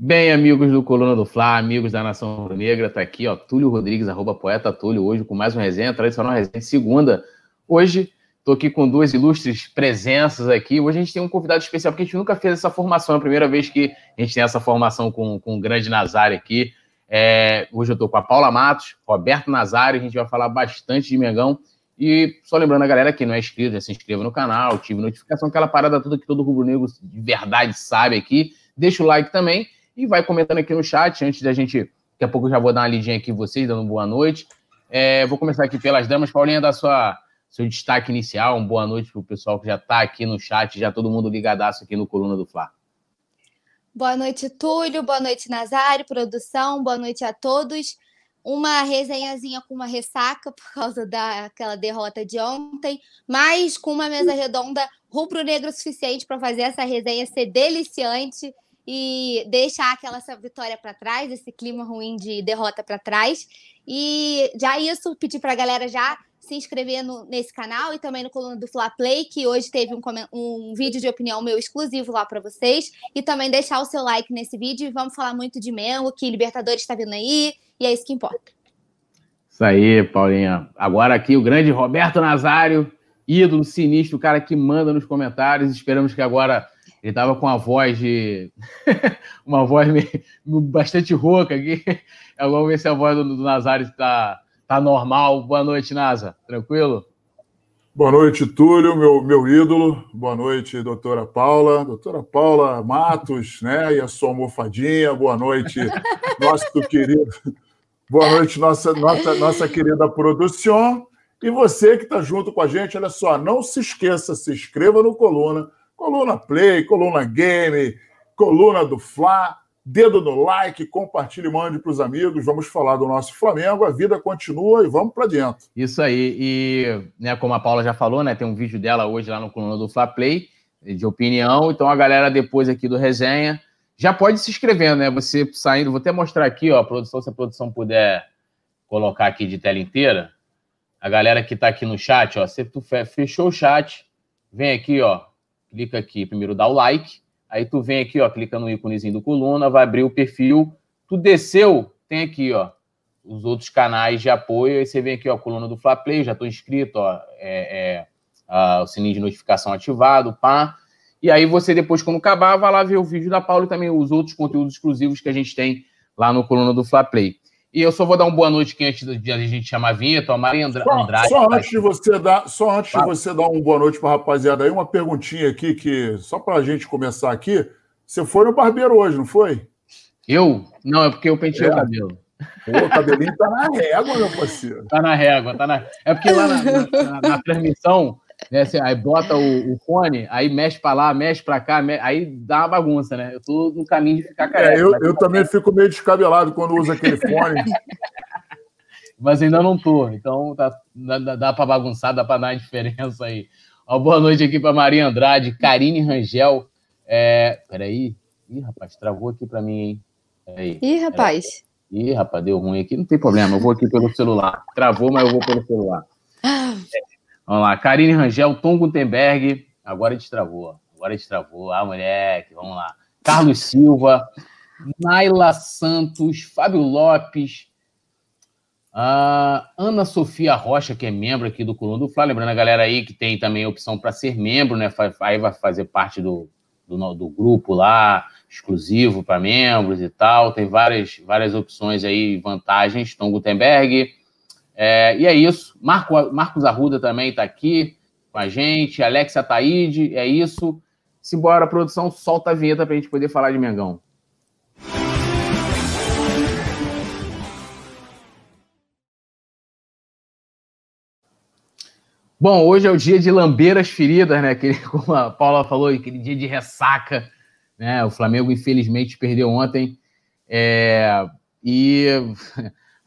Bem, amigos do Coluna do Fla, amigos da Nação Negra, tá aqui, ó, Túlio Rodrigues, arroba poeta Túlio, hoje com mais uma resenha, tradicional resenha segunda. Hoje, tô aqui com duas ilustres presenças aqui. Hoje a gente tem um convidado especial, porque a gente nunca fez essa formação, é a primeira vez que a gente tem essa formação com, com o grande Nazário aqui. É, hoje eu tô com a Paula Matos, Roberto Nazário, a gente vai falar bastante de Mengão. E só lembrando a galera que não é inscrito, já se inscreva no canal, ative notificação, aquela parada toda que todo rubro-negro de verdade sabe aqui. Deixa o like também e vai comentando aqui no chat antes da gente. Daqui a pouco eu já vou dar uma lidinha aqui vocês, dando boa noite. É, vou começar aqui pelas damas. Paulinha, da sua seu destaque inicial, uma boa noite para o pessoal que já está aqui no chat, já todo mundo ligadaço aqui no Coluna do Fla. Boa noite, Túlio. Boa noite, Nazário, produção. Boa noite a todos. Uma resenhazinha com uma ressaca por causa daquela derrota de ontem, mas com uma mesa redonda rubro-negro suficiente para fazer essa resenha ser deliciante e deixar aquela vitória para trás, esse clima ruim de derrota para trás. E já isso, pedir para a galera já se inscrever no, nesse canal e também no coluna do Fla Play, que hoje teve um, um vídeo de opinião meu exclusivo lá para vocês. E também deixar o seu like nesse vídeo. Vamos falar muito de Mengo, que Libertadores está vindo aí, e é isso que importa. Isso aí, Paulinha. Agora aqui o grande Roberto Nazário, ídolo sinistro, o cara que manda nos comentários. Esperamos que agora ele estava com a voz de. uma voz meio... bastante rouca aqui. Agora vamos ver se a voz do, do Nazário está tá normal. Boa noite, Nasa. Tranquilo? Boa noite, Túlio, meu, meu ídolo. Boa noite, doutora Paula. Doutora Paula Matos, né? E a sua almofadinha. Boa noite, nosso querido. Boa noite, nossa, nossa, nossa querida produção. E você que está junto com a gente, olha só, não se esqueça, se inscreva no Coluna Coluna Play, Coluna Game, Coluna do Fla. Dedo no like, compartilhe, mande para os amigos. Vamos falar do nosso Flamengo. A vida continua e vamos para dentro. Isso aí. E, né, como a Paula já falou, né, tem um vídeo dela hoje lá no Coluna do Fla Play de opinião. Então a galera depois aqui do resenha já pode se inscrevendo, né? Você saindo, vou até mostrar aqui, ó, a produção, se a produção puder colocar aqui de tela inteira. A galera que está aqui no chat, ó, você fechou o chat, vem aqui, ó, clica aqui, primeiro dá o like, aí tu vem aqui, ó, clica no íconezinho do coluna, vai abrir o perfil, tu desceu, tem aqui, ó, os outros canais de apoio, aí você vem aqui, ó, coluna do Fla Play, já tô inscrito, ó, é, é o sininho de notificação ativado, pá, e aí você depois, quando acabar, vai lá ver o vídeo da Paula e também os outros conteúdos exclusivos que a gente tem lá no coluna do Fla Play. E eu só vou dar uma boa noite aqui antes de a gente chamar a vinheta, a Maria Andra só, Andrade. Só antes de você dar, só antes de você dar uma boa noite para a rapaziada aí, uma perguntinha aqui que só para a gente começar aqui, você foi no barbeiro hoje, não foi? Eu? Não, é porque eu pentei é. o cabelo. Pô, o cabelinho tá na régua, meu parceiro. Tá na régua, tá na. É porque lá na, na, na, na transmissão né, assim, aí bota o, o, fone, aí mexe para lá, mexe para cá, mexe, aí dá uma bagunça, né? Eu tô no caminho de ficar é, careca. É, eu, eu também fico meio descabelado quando uso aquele fone. mas ainda não tô, então tá, dá, dá para bagunçar, dá para dar uma diferença aí. Uma boa noite aqui para Maria Andrade, Karine Rangel. É... Peraí. Ih, rapaz, travou aqui para mim, hein? Peraí. Ih, rapaz. Ih, rapaz, deu ruim aqui. Não tem problema, eu vou aqui pelo celular. Travou, mas eu vou pelo celular. Vamos lá, Karine Rangel, Tom Gutenberg. Agora destravou. Agora destravou. Ah, moleque, vamos lá. Carlos Silva, Naila Santos, Fábio Lopes, Ana Sofia Rocha, que é membro aqui do Coluna do Fla. Lembrando a galera aí que tem também a opção para ser membro, né? Aí vai fazer parte do, do, do grupo lá, exclusivo para membros e tal. Tem várias, várias opções aí, vantagens. Tom Gutenberg, é, e é isso. Marco, Marcos Arruda também está aqui com a gente. Alex Ataíde, é isso. Simbora, produção, solta a vinheta para a gente poder falar de Mengão. Bom, hoje é o dia de lamber as feridas, né? Aquele, como a Paula falou, aquele dia de ressaca. Né? O Flamengo, infelizmente, perdeu ontem. É, e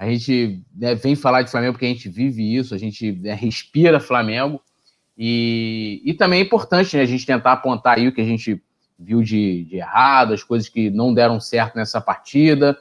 a gente né, vem falar de Flamengo porque a gente vive isso, a gente né, respira Flamengo. E, e também é importante né, a gente tentar apontar aí o que a gente viu de, de errado, as coisas que não deram certo nessa partida.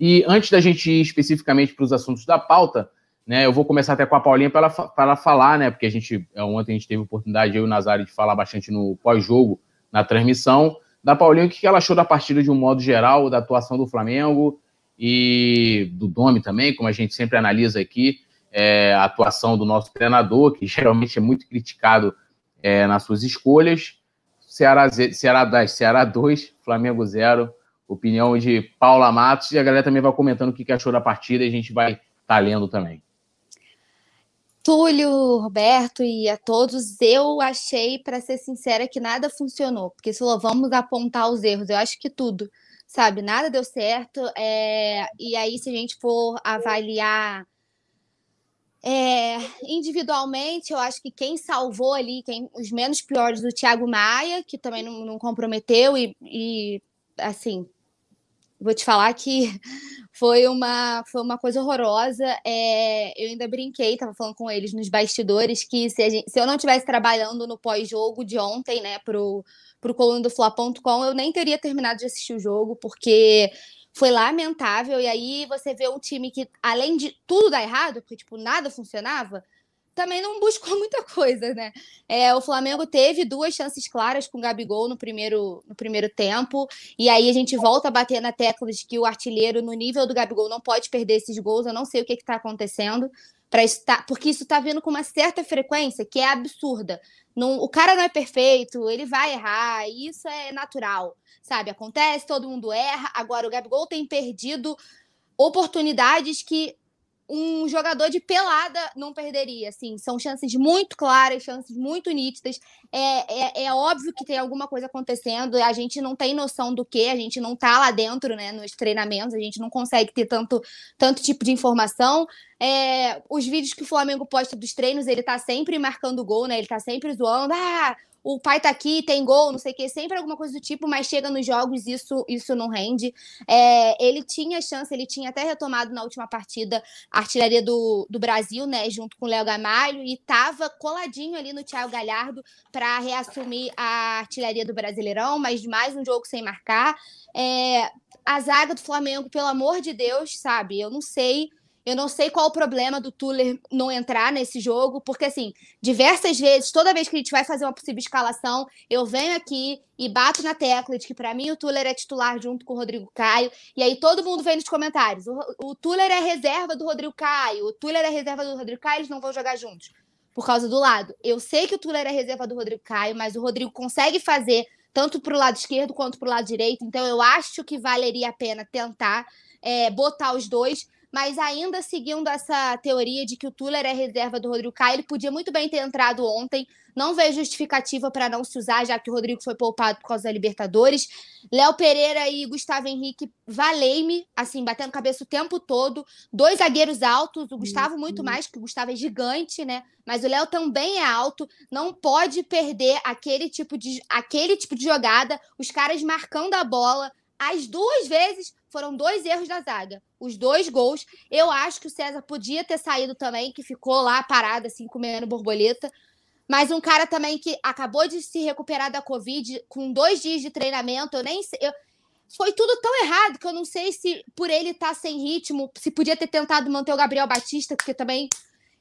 E antes da gente ir especificamente para os assuntos da pauta, né, eu vou começar até com a Paulinha para ela, ela falar, né, porque a gente é, ontem a gente teve a oportunidade, eu e o Nazário, de falar bastante no pós-jogo, na transmissão, da Paulinha o que ela achou da partida de um modo geral, da atuação do Flamengo e do Domi também, como a gente sempre analisa aqui, é, a atuação do nosso treinador, que geralmente é muito criticado é, nas suas escolhas. Ceará, Ceará 10, Ceará 2, Flamengo 0. Opinião de Paula Matos. E a galera também vai comentando o que achou da partida e a gente vai estar tá lendo também. Túlio, Roberto e a todos, eu achei, para ser sincera, que nada funcionou. Porque se vamos apontar os erros, eu acho que tudo, sabe? Nada deu certo. É... E aí, se a gente for avaliar é, individualmente, eu acho que quem salvou ali, quem, os menos piores, do Thiago Maia, que também não, não comprometeu, e, e, assim, vou te falar que foi uma, foi uma coisa horrorosa. É, eu ainda brinquei, estava falando com eles nos bastidores, que se, gente, se eu não estivesse trabalhando no pós-jogo de ontem, né, pro, pro coluna do Fla.com, eu nem teria terminado de assistir o jogo, porque foi lamentável. E aí você vê um time que, além de tudo dar errado, porque tipo, nada funcionava, também não buscou muita coisa, né? É, o Flamengo teve duas chances claras com o Gabigol no primeiro, no primeiro tempo, e aí a gente volta a bater na tecla de que o artilheiro, no nível do Gabigol, não pode perder esses gols. Eu não sei o que está acontecendo, para estar, porque isso está vindo com uma certa frequência que é absurda. Não, o cara não é perfeito, ele vai errar, isso é natural sabe? Acontece, todo mundo erra. Agora, o Gabigol tem perdido oportunidades que um jogador de pelada não perderia. Assim, são chances muito claras, chances muito nítidas. É, é, é, óbvio que tem alguma coisa acontecendo, a gente não tem noção do que, a gente não tá lá dentro, né, nos treinamentos, a gente não consegue ter tanto, tanto tipo de informação. É, os vídeos que o Flamengo posta dos treinos, ele tá sempre marcando gol, né? Ele tá sempre zoando. Ah, o pai tá aqui, tem gol, não sei o que, sempre alguma coisa do tipo, mas chega nos jogos isso isso não rende. É, ele tinha chance, ele tinha até retomado na última partida a artilharia do, do Brasil, né, junto com o Léo Gamalho, e tava coladinho ali no Thiago Galhardo para reassumir a artilharia do Brasileirão, mas mais um jogo sem marcar. É, a zaga do Flamengo, pelo amor de Deus, sabe? Eu não sei eu não sei qual o problema do Tuller não entrar nesse jogo, porque, assim, diversas vezes, toda vez que a gente vai fazer uma possível escalação, eu venho aqui e bato na tecla de que, para mim, o Tuller é titular junto com o Rodrigo Caio. E aí todo mundo vem nos comentários: o, o Tuller é reserva do Rodrigo Caio, o Tuller é reserva do Rodrigo Caio, eles não vão jogar juntos. Por causa do lado. Eu sei que o Tuller é reserva do Rodrigo Caio, mas o Rodrigo consegue fazer tanto para o lado esquerdo quanto para o lado direito. Então, eu acho que valeria a pena tentar é, botar os dois mas ainda seguindo essa teoria de que o Tuller é reserva do Rodrigo Caio, ele podia muito bem ter entrado ontem. Não vejo justificativa para não se usar, já que o Rodrigo foi poupado por causa da Libertadores. Léo Pereira e Gustavo Henrique, valei-me, assim, batendo cabeça o tempo todo. Dois zagueiros altos, o Gustavo muito mais, porque o Gustavo é gigante, né? Mas o Léo também é alto, não pode perder aquele tipo de, aquele tipo de jogada, os caras marcando a bola. As duas vezes foram dois erros da zaga. Os dois gols. Eu acho que o César podia ter saído também, que ficou lá parado, assim, comendo borboleta. Mas um cara também que acabou de se recuperar da Covid, com dois dias de treinamento, eu nem sei. Eu... Foi tudo tão errado que eu não sei se por ele estar tá sem ritmo, se podia ter tentado manter o Gabriel Batista, porque também.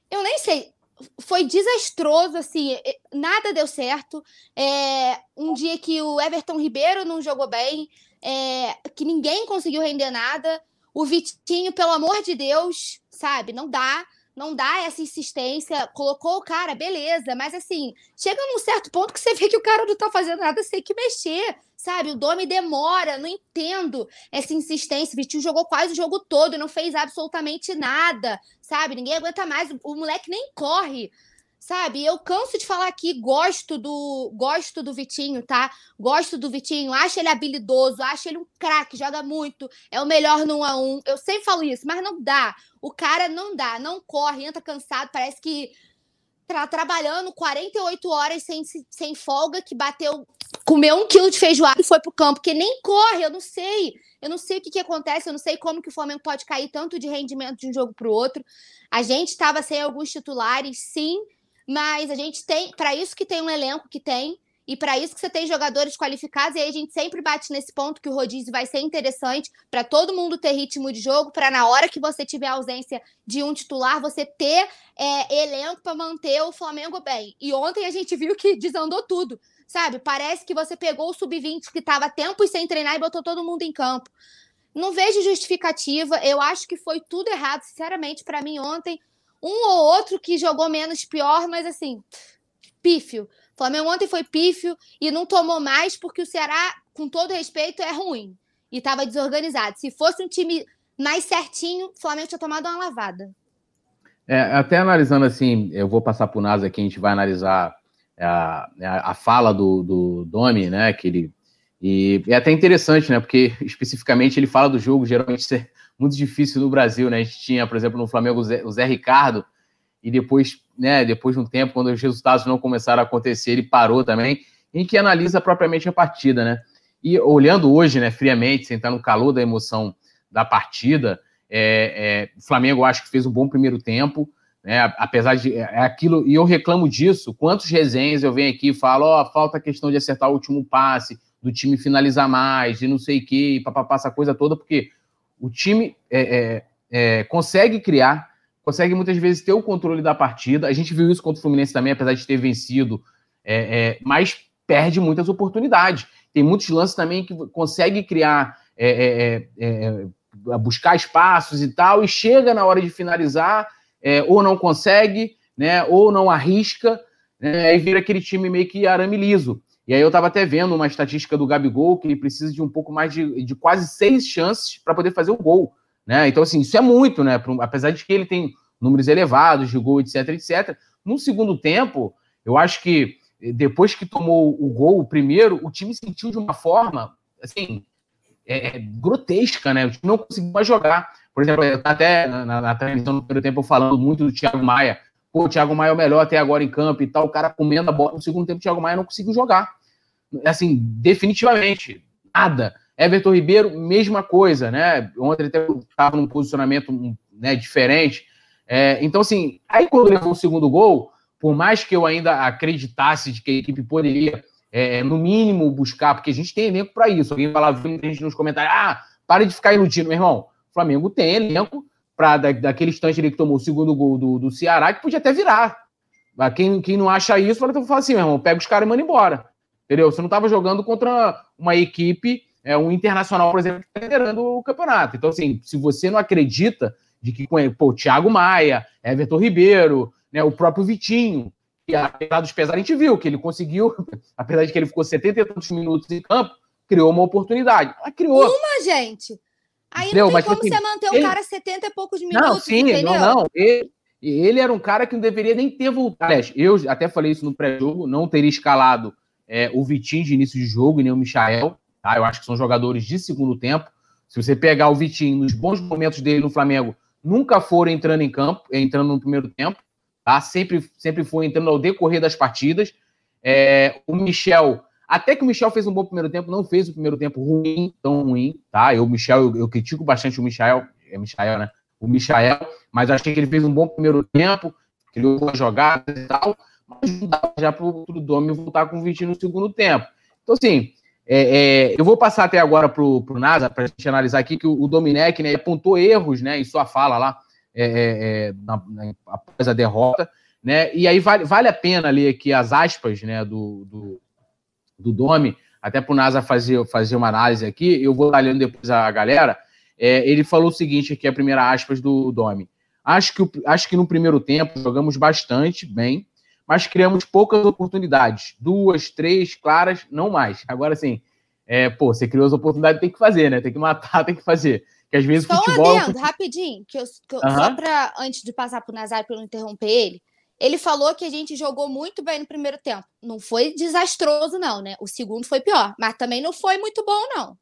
Eu nem sei foi desastroso, assim, nada deu certo. É, um dia que o Everton Ribeiro não jogou bem, é, que ninguém conseguiu render nada. O Vitinho, pelo amor de Deus, sabe? Não dá, não dá essa insistência. Colocou o cara, beleza, mas assim, chega num certo ponto que você vê que o cara não tá fazendo nada sem que mexer, sabe? O Domi demora, não entendo essa insistência. O Vitinho jogou quase o jogo todo, não fez absolutamente nada, sabe? Ninguém aguenta mais, o moleque nem corre sabe? Eu canso de falar aqui, gosto do gosto do Vitinho, tá? Gosto do Vitinho, acho ele habilidoso, acho ele um craque, joga muito, é o melhor no 1 a 1. Eu sempre falo isso, mas não dá. O cara não dá, não corre, entra cansado, parece que tá trabalhando 48 horas sem, sem folga, que bateu, comeu um quilo de feijoada e foi pro campo, que nem corre, eu não sei. Eu não sei o que, que acontece, eu não sei como que o Flamengo pode cair tanto de rendimento de um jogo pro outro. A gente estava sem alguns titulares, sim, mas a gente tem, para isso que tem um elenco que tem, e para isso que você tem jogadores qualificados, e aí a gente sempre bate nesse ponto que o rodízio vai ser interessante para todo mundo ter ritmo de jogo, para na hora que você tiver ausência de um titular, você ter é, elenco para manter o Flamengo bem. E ontem a gente viu que desandou tudo Sabe? Parece que você pegou o sub-20 que estava tempos sem treinar e botou todo mundo em campo. Não vejo justificativa. Eu acho que foi tudo errado, sinceramente, para mim ontem. Um ou outro que jogou menos pior, mas assim, pífio. O Flamengo ontem foi pífio e não tomou mais porque o Ceará, com todo respeito, é ruim e estava desorganizado. Se fosse um time mais certinho, o Flamengo tinha tomado uma lavada. É, até analisando assim, eu vou passar para o Nasa aqui, a gente vai analisar a, a fala do, do Domi, né? Que ele, e é até interessante, né? Porque especificamente ele fala do jogo, geralmente é muito difícil no Brasil, né? A gente tinha, por exemplo, no Flamengo o Zé, Ricardo, e depois, né, depois de um tempo, quando os resultados não começaram a acontecer, ele parou também, em que analisa propriamente a partida, né? E olhando hoje, né, friamente, estar no calor da emoção da partida, é, é, o Flamengo acho que fez um bom primeiro tempo, né, apesar de é, é aquilo, e eu reclamo disso, quantos resenhas eu venho aqui e falo, ó, oh, falta a questão de acertar o último passe, do time finalizar mais, e não sei o que, papapá, essa coisa toda, porque o time é, é, é, consegue criar, consegue muitas vezes ter o controle da partida, a gente viu isso contra o Fluminense também, apesar de ter vencido, mas perde muitas oportunidades. Tem muitos lances também que consegue criar, é, é, é, é buscar espaços e tal, e chega na hora de finalizar, é, ou não consegue, né, ou não arrisca, né, aí vira aquele time meio que arame liso. E aí eu estava até vendo uma estatística do Gabigol que ele precisa de um pouco mais de, de quase seis chances para poder fazer o gol. Né? Então, assim, isso é muito, né? Apesar de que ele tem números elevados de gol, etc, etc. No segundo tempo, eu acho que depois que tomou o gol, o primeiro, o time sentiu de uma forma, assim, é, é, grotesca, né? O time não conseguiu mais jogar. Por exemplo, até na, na transmissão do primeiro tempo falando muito do Thiago Maia. Pô, o Thiago Maia é o melhor até agora em campo e tal. O cara comendo a bola. No segundo tempo, o Thiago Maia não conseguiu jogar. Assim, definitivamente, nada. Everton Ribeiro, mesma coisa, né? Ontem ele estava num posicionamento né, diferente. É, então, assim, aí quando levou o segundo gol, por mais que eu ainda acreditasse de que a equipe poderia, é, no mínimo, buscar, porque a gente tem elenco para isso. Alguém falava gente nos comentários, ah, para de ficar iludindo, meu irmão. O Flamengo tem elenco para da, daquele instante ali que tomou o segundo gol do, do Ceará, que podia até virar. Quem, quem não acha isso, então, fala assim, meu irmão, pega os caras e manda embora. Entendeu? Você não estava jogando contra uma equipe, é, um internacional, por exemplo, que está liderando o campeonato. Então, assim, se você não acredita de que, pô, Thiago Maia, Everton Ribeiro, né, o próprio Vitinho, que apesar dos pesares, a gente viu que ele conseguiu, apesar de que ele ficou 70 e tantos minutos em campo, criou uma oportunidade. Ela criou. Uma, gente! Aí entendeu? não tem Mas, como assim, você manter ele... o cara 70 e poucos minutos, Não, sim, entendeu? não, não. Ele, ele era um cara que não deveria nem ter voltado. Eu até falei isso no pré-jogo, não teria escalado é, o Vitinho de início de jogo e nem o Michael. Tá? Eu acho que são jogadores de segundo tempo. Se você pegar o Vitinho nos bons momentos dele no Flamengo, nunca foram entrando em campo, entrando no primeiro tempo tá? Sempre, sempre foi entrando ao decorrer das partidas. É, o Michel, até que o Michel fez um bom primeiro tempo, não fez o primeiro tempo ruim, tão ruim, tá? Eu, Michel, eu, eu critico bastante o Michel, é Michel, né? O Michel, mas achei que ele fez um bom primeiro tempo, criou boas jogadas e tal, mas já para o Domi voltar com o Vitinho no segundo tempo. Então, assim, é, é, eu vou passar até agora para o NASA, para a gente analisar aqui, que o, o Dominec né, apontou erros né, em sua fala lá é, é, é, na, na, após a derrota, né? E aí vale, vale a pena ler aqui as aspas né, do, do, do Domi, até para o NASA fazer, fazer uma análise aqui, eu vou estar lendo depois a galera. É, ele falou o seguinte aqui, a primeira aspas do Domi. Acho que, acho que no primeiro tempo jogamos bastante bem, mas criamos poucas oportunidades. Duas, três, claras, não mais. Agora sim, é, pô, você criou as oportunidades, tem que fazer, né? Tem que matar, tem que fazer. Que às vezes só futebol. Adendo, rapidinho, que eu, que eu Só para antes de passar para o Nazário para não interromper ele, ele falou que a gente jogou muito bem no primeiro tempo. Não foi desastroso, não, né? O segundo foi pior, mas também não foi muito bom, não.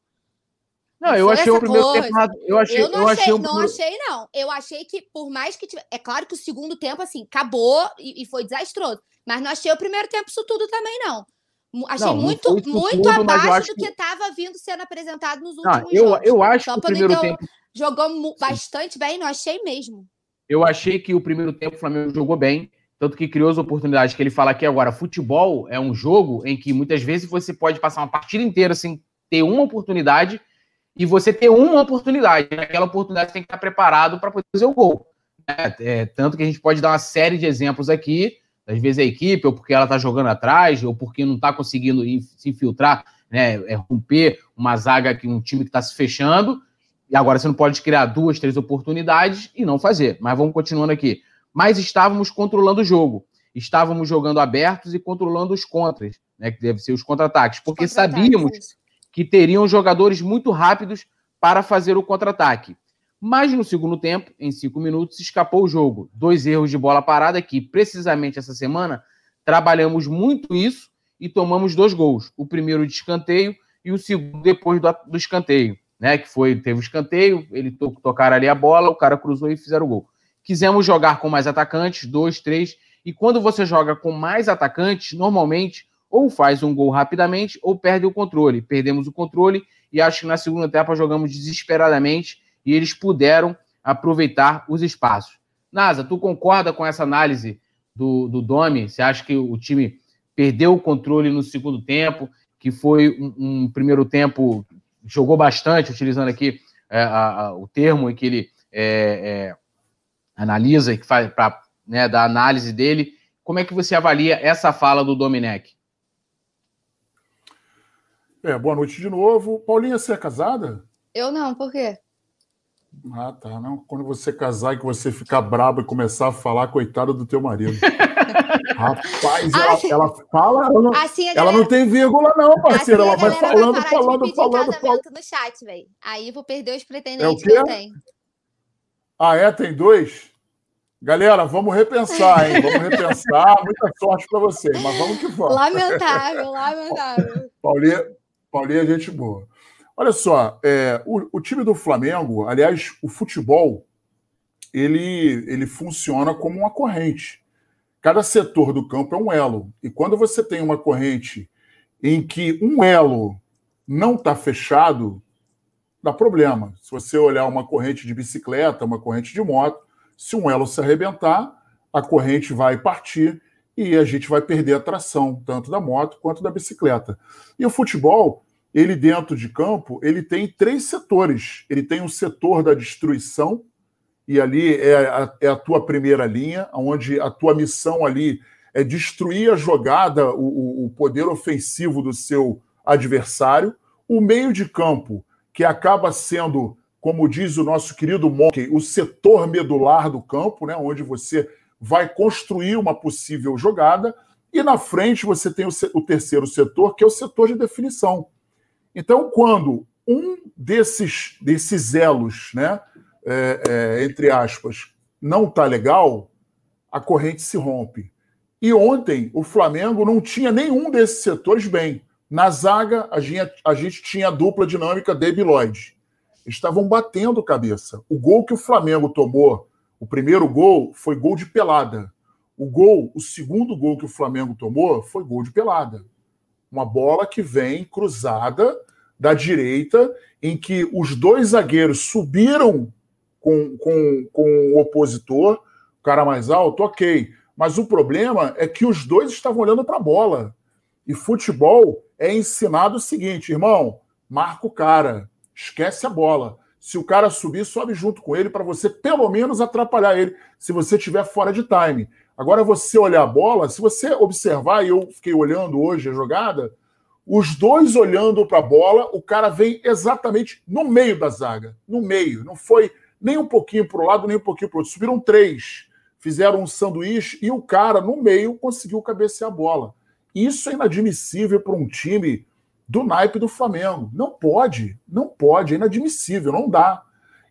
Não, eu achei o primeiro coisa. tempo. Eu, achei, eu não eu achei, achei não achei, não. Eu achei que, por mais que tivesse. É claro que o segundo tempo, assim, acabou e, e, foi desastroso. Mas não achei o primeiro tempo isso tudo também, não. Achei não, muito, muito tudo, abaixo do que estava vindo sendo apresentado nos últimos não, eu, jogos. Eu acho que o primeiro deu, tempo. Jogou bastante bem, não achei mesmo. Eu achei que o primeiro tempo o Flamengo jogou bem, tanto que criou as oportunidades que ele fala aqui agora. Futebol é um jogo em que muitas vezes você pode passar uma partida inteira sem ter uma oportunidade e você ter uma oportunidade. Aquela oportunidade você tem que estar preparado para poder fazer o gol. É, é, tanto que a gente pode dar uma série de exemplos aqui Às vezes a equipe, ou porque ela está jogando atrás, ou porque não está conseguindo se infiltrar, né, é romper uma zaga, que um time que está se fechando, e agora você não pode criar duas, três oportunidades e não fazer. Mas vamos continuando aqui. Mas estávamos controlando o jogo. Estávamos jogando abertos e controlando os contras, né, que deve ser os contra-ataques, porque contra sabíamos que teriam jogadores muito rápidos para fazer o contra-ataque. Mas no segundo tempo, em cinco minutos, escapou o jogo. Dois erros de bola parada que, precisamente essa semana, trabalhamos muito isso e tomamos dois gols. O primeiro de escanteio e o segundo depois do, do escanteio, né? Que foi, teve o escanteio, ele to, tocaram ali a bola, o cara cruzou e fizeram o gol. Quisemos jogar com mais atacantes, dois, três, e quando você joga com mais atacantes, normalmente ou faz um gol rapidamente ou perde o controle. Perdemos o controle e acho que na segunda etapa jogamos desesperadamente e eles puderam aproveitar os espaços. Nasa, tu concorda com essa análise do, do Domi? Você acha que o time perdeu o controle no segundo tempo, que foi um, um primeiro tempo, jogou bastante, utilizando aqui é, a, a, o termo que ele é, é, analisa que faz para né, da análise dele. Como é que você avalia essa fala do Domenech? É, boa noite de novo. Paulinha, você é casada? Eu não, por quê? Ah, tá. Não, quando você casar e que você ficar brabo e começar a falar, coitado do teu marido. Rapaz, ela, assim, ela, fala, ela não, assim galera, ela não tem vírgula, não, parceiro. Assim ela vai falando, vai falando, falando, falando. no chat, velho. Aí vou perder os pretendentes é que eu tenho. Ah, é? Tem dois? Galera, vamos repensar, hein? Vamos repensar. Muita sorte para vocês, mas vamos que vamos. Lamentável, lamentável. Paulinha, Paulinha é gente boa. Olha só, é, o, o, time do Flamengo, aliás, o futebol, ele, ele funciona como uma corrente. Cada setor do campo é um elo. E quando você tem uma corrente em que um elo não está fechado, dá problema. Se você olhar uma corrente de bicicleta, uma corrente de moto, se um elo se arrebentar, a corrente vai partir e a gente vai perder a tração, tanto da moto quanto da bicicleta. E o futebol, ele dentro de campo, ele tem três setores. Ele tem um setor da destruição, e ali é a, é a tua primeira linha, onde a tua missão ali é destruir a jogada, o, o poder ofensivo do seu adversário. O meio de campo, que acaba sendo, como diz o nosso querido Monkey, o setor medular do campo, né, onde você vai construir uma possível jogada, e na frente você tem o, o terceiro setor, que é o setor de definição. Então, quando um desses, desses elos, né, é, é, entre aspas, não está legal, a corrente se rompe. E ontem o Flamengo não tinha nenhum desses setores bem. Na zaga, a gente, a gente tinha a dupla dinâmica Debi Lloyd. Estavam batendo cabeça. O gol que o Flamengo tomou o primeiro gol foi gol de pelada. O gol, o segundo gol que o Flamengo tomou foi gol de pelada. Uma bola que vem cruzada da direita, em que os dois zagueiros subiram com, com, com o opositor, o cara mais alto, ok. Mas o problema é que os dois estavam olhando para a bola. E futebol é ensinado o seguinte, irmão, marca o cara, esquece a bola. Se o cara subir, sobe junto com ele para você pelo menos atrapalhar ele, se você estiver fora de time. Agora, você olhar a bola, se você observar, e eu fiquei olhando hoje a jogada, os dois olhando para a bola, o cara vem exatamente no meio da zaga. No meio. Não foi nem um pouquinho para o lado, nem um pouquinho para o outro. Subiram três. Fizeram um sanduíche e o cara, no meio, conseguiu cabecear a bola. Isso é inadmissível para um time do naipe do Flamengo. Não pode, não pode, é inadmissível, não dá.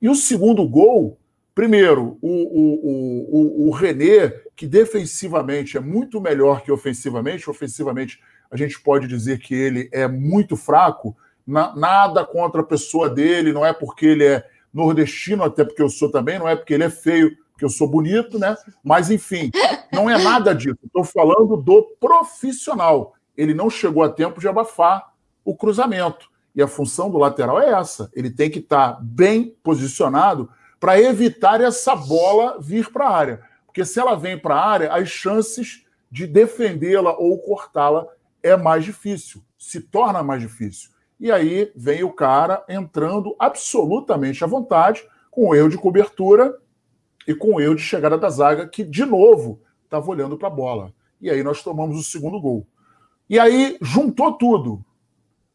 E o segundo gol, primeiro, o, o, o, o René, que defensivamente é muito melhor que ofensivamente, ofensivamente a gente pode dizer que ele é muito fraco, na, nada contra a pessoa dele, não é porque ele é nordestino, até porque eu sou também, não é porque ele é feio, porque eu sou bonito, né? Mas enfim, não é nada disso. Estou falando do profissional. Ele não chegou a tempo de abafar o cruzamento. E a função do lateral é essa. Ele tem que estar tá bem posicionado para evitar essa bola vir para a área. Porque se ela vem para a área, as chances de defendê-la ou cortá-la é mais difícil, se torna mais difícil. E aí vem o cara entrando absolutamente à vontade, com o erro de cobertura e com o erro de chegada da zaga, que, de novo, estava olhando para a bola. E aí nós tomamos o segundo gol. E aí juntou tudo.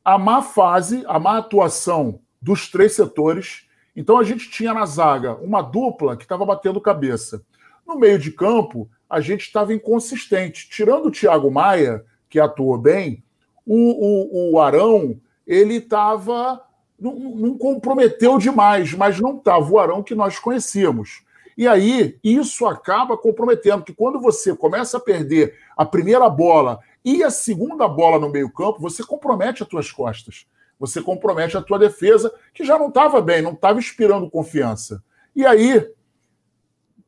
A má fase, a má atuação dos três setores. Então a gente tinha na zaga uma dupla que estava batendo cabeça. No meio de campo, a gente estava inconsistente. Tirando o Thiago Maia, que atuou bem, o, o, o Arão, ele estava. Não, não, comprometeu demais, mas não estava o Arão que nós conhecíamos. E aí, isso acaba comprometendo, que quando você começa a perder a primeira bola e a segunda bola no meio-campo, você compromete as tuas costas. Você compromete a tua defesa, que já não estava bem, não estava inspirando confiança. E aí,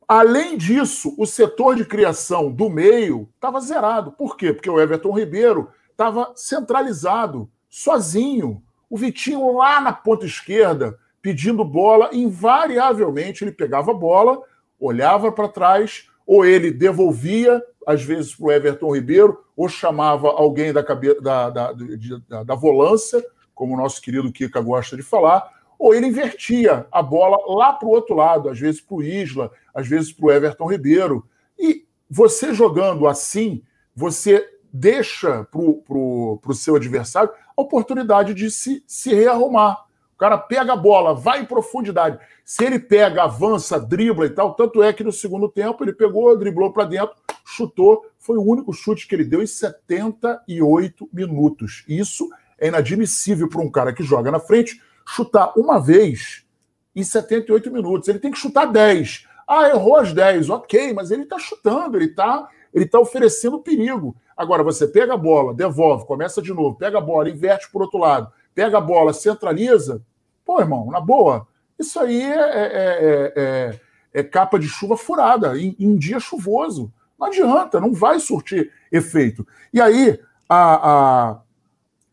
além disso, o setor de criação do meio estava zerado. Por quê? Porque o Everton Ribeiro estava centralizado, sozinho. O Vitinho lá na ponta esquerda, pedindo bola, invariavelmente ele pegava a bola, olhava para trás, ou ele devolvia, às vezes, para o Everton Ribeiro, ou chamava alguém da, cabe... da, da, da, da volância, como o nosso querido Kika gosta de falar, ou ele invertia a bola lá para o outro lado, às vezes para o Isla, às vezes para o Everton Ribeiro. E você jogando assim, você deixa para o seu adversário a oportunidade de se, se rearrumar. O cara pega a bola, vai em profundidade. Se ele pega, avança, dribla e tal, tanto é que no segundo tempo ele pegou, driblou para dentro, chutou. Foi o único chute que ele deu em 78 minutos. Isso é inadmissível para um cara que joga na frente chutar uma vez em 78 minutos. Ele tem que chutar 10. Ah, errou as 10. Ok, mas ele está chutando, ele está ele tá oferecendo perigo. Agora, você pega a bola, devolve, começa de novo, pega a bola, inverte por outro lado, pega a bola, centraliza. Pô, irmão, na boa, isso aí é, é, é, é capa de chuva furada em, em, dia chuvoso. Não adianta, não vai surtir efeito. E aí, a, a,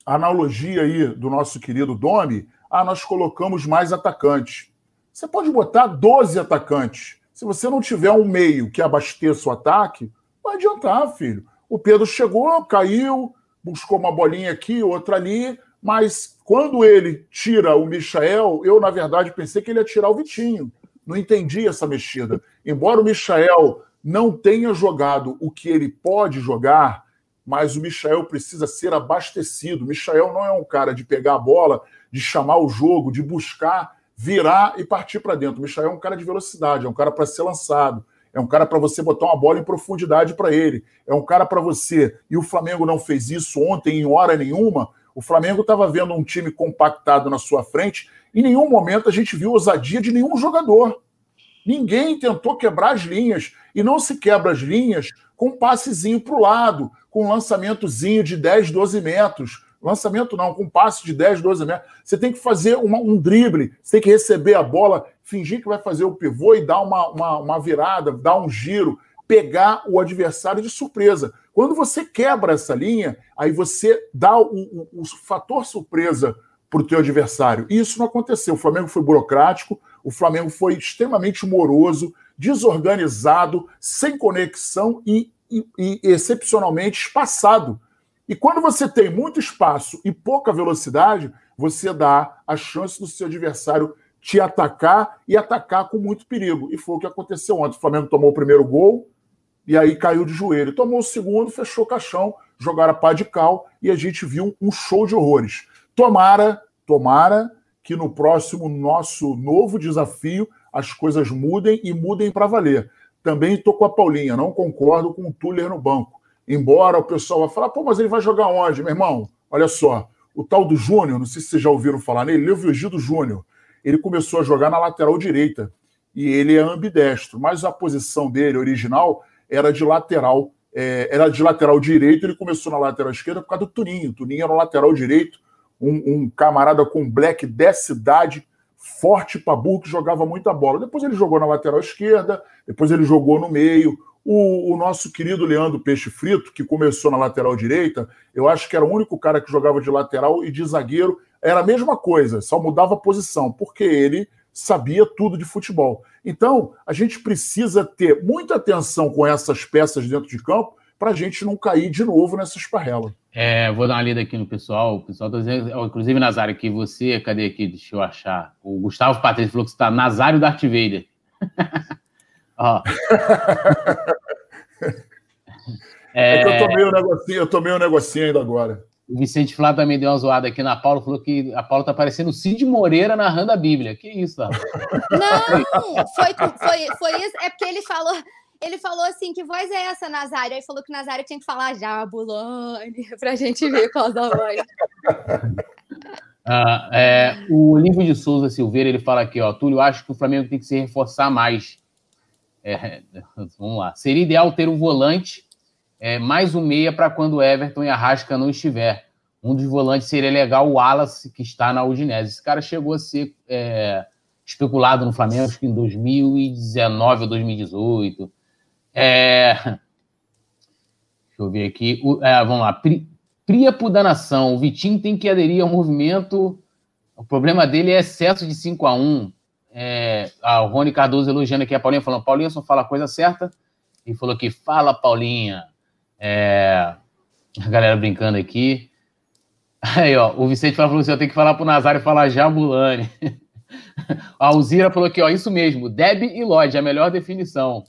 analogia aí do nosso querido Domi, ah, nós colocamos mais atacantes. Você pode botar 12 atacantes. Se você não tiver um meio que abasteça o ataque, vai adiantar, filho. O Pedro chegou, caiu, buscou uma bolinha aqui, outra ali, mas quando ele tira o Michael, eu, na verdade, pensei que ele ia tirar o Vitinho. Não entendi essa mexida. Embora o Michael não tenha jogado o que ele pode jogar, mas o Michael precisa ser abastecido. O Michael não é um cara de pegar a bola, de chamar o jogo, de buscar, virar e partir para dentro. O Michael é um cara de velocidade, é um cara para ser lançado, é um cara para você botar uma bola em profundidade para ele, é um cara para você. E o Flamengo não fez isso ontem em hora nenhuma. O Flamengo estava vendo um time compactado na sua frente. Em nenhum momento a gente viu ousadia de nenhum jogador. Ninguém tentou quebrar as linhas. E não se quebra as linhas com um passezinho para o lado, com um lançamentozinho de 10, 12 metros. Lançamento não, com um passe de 10, 12 metros. Você tem que fazer uma, um drible, você tem que receber a bola, fingir que vai fazer o pivô e dar uma, uma, uma virada, dar um giro, pegar o adversário de surpresa. Quando você quebra essa linha, aí você dá o, o, o fator surpresa para o teu adversário. E isso não aconteceu. O Flamengo foi burocrático, o Flamengo foi extremamente moroso, desorganizado, sem conexão e, e, excepcionalmente espaçado. E quando você tem muito espaço e pouca velocidade, você dá a chance do seu adversário te atacar e atacar com muito perigo. E foi o que aconteceu ontem. O Flamengo tomou o primeiro gol e aí caiu de joelho. Tomou o segundo, fechou o caixão, jogaram a pá de cal e a gente viu um show de horrores. Tomara, tomara que no próximo nosso novo desafio as coisas mudem e mudem para valer. Também estou com a Paulinha, não concordo com o Tuller no banco. Embora o pessoal vá falar, pô, mas ele vai jogar onde, meu irmão? Olha só, o tal do Júnior, não sei se vocês já ouviram falar nele, Levio Gildo Júnior, ele começou a jogar na lateral direita e ele é ambidestro, mas a posição dele original era de lateral, é, era de lateral direito, ele começou na lateral esquerda por causa do Tuninho. O Tuninho era o lateral direito, um, um camarada com black dessa idade, forte para burro, que jogava muita bola. Depois ele jogou na lateral esquerda, depois ele jogou no meio. O, o, nosso querido Leandro Peixe Frito, que começou na lateral direita, eu acho que era o único cara que jogava de lateral e de zagueiro. Era a mesma coisa, só mudava a posição, porque ele sabia tudo de futebol. Então, a gente precisa ter muita atenção com essas peças dentro de campo para a gente não cair de novo nessa esparrela. É, vou dar uma lida aqui no pessoal. O pessoal está dizendo, inclusive, Nazário, que você, cadê aqui? Deixa eu achar. O Gustavo Patrício falou que você está Nazário Darth Vader. Ó. É... é que eu tomei um negocinho, eu tomei um negocinho ainda agora. O Vicente Flá também deu uma zoada aqui na Paula, falou que a Paula tá parecendo o Cid Moreira narrando a Bíblia. Que isso? Não, foi, foi, foi isso. É porque ele falou, ele falou assim: que voz é essa, Nazário? Aí falou que Nazário tinha que falar Jabulani, pra gente ver qual da voz. Ah, é, o Livro de Souza Silveira ele fala aqui, ó, Túlio, acho que o Flamengo tem que se reforçar mais. É, vamos lá. Seria ideal ter um volante é, mais um meia para quando o Everton e a Rasca não estiver. Um dos volantes seria legal o Wallace, que está na Udinese. Esse cara chegou a ser é, especulado no Flamengo, acho que em 2019 ou 2018. É... Deixa eu ver aqui. É, vamos lá. Pri, Priapo da Nação. O Vitinho tem que aderir ao movimento. O problema dele é excesso de 5 a 1 é, ah, o Rony Cardoso elogiando aqui a Paulinha, falando: Paulinha só fala a coisa certa. E falou que fala, Paulinha. É... A galera brincando aqui. Aí, ó, o Vicente falou assim: eu tenho que falar pro Nazário falar Jabulani. a Alzira falou aqui, ó, isso mesmo, Deb e Lodge, a melhor definição.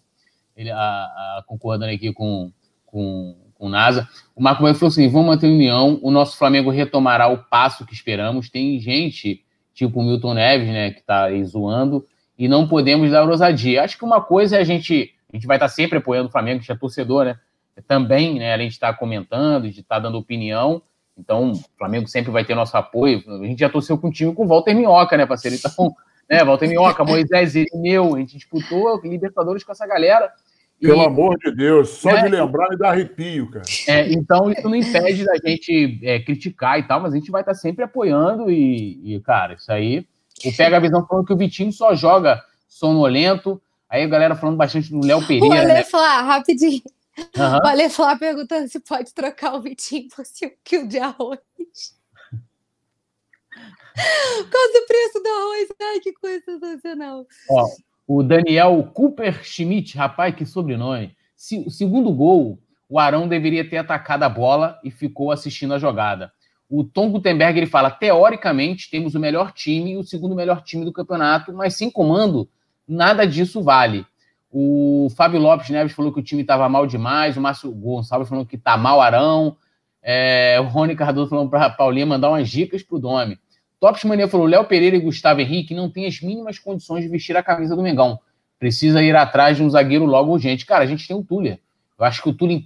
Ele, a, a, concordando aqui com, com, com o NASA. O Marco Bueno falou assim: vamos manter a união, o nosso Flamengo retomará o passo que esperamos. Tem gente, tipo o Milton Neves, né, que tá aí zoando, e não podemos dar ousadia. Acho que uma coisa é a gente. A gente vai estar sempre apoiando o Flamengo, que é torcedor, né? também, né, além de estar comentando, de estar dando opinião. Então, o Flamengo sempre vai ter nosso apoio. A gente já torceu com o time com o Walter Minhoca, né, parceiro? Então, né, Walter Minhoca, Moisés meu, a gente disputou Libertadores com essa galera. Pelo e, amor de Deus, só de lembrar me dá arrepio, cara. É, então, isso não impede da gente é, criticar e tal, mas a gente vai estar sempre apoiando e, e, cara, isso aí. O Pega a Visão falando que o Vitinho só joga sonolento. Aí a galera falando bastante do Léo Pereira. Olha né? falar rapidinho. Uhum. O Ale Flá perguntando se pode trocar o Vitinho por 5 quilos de arroz. Por causa do preço do arroz. Ai, que coisa sensacional. Ó, o Daniel Cooper Schmidt, rapaz, que sobrenome. Se, o segundo gol, o Arão deveria ter atacado a bola e ficou assistindo a jogada. O Tom Gutenberg ele fala: teoricamente, temos o melhor time e o segundo melhor time do campeonato, mas sem comando, nada disso vale. O Fábio Lopes Neves falou que o time estava mal demais. O Márcio Gonçalves falou que está mal Arão. É, o Rony Cardoso falou para Paulinha mandar umas dicas para o Domi. Tops Mania falou: Léo Pereira e Gustavo Henrique não têm as mínimas condições de vestir a camisa do Mengão. Precisa ir atrás de um zagueiro logo urgente. Cara, a gente tem o Tuller. Eu acho que o Tuller.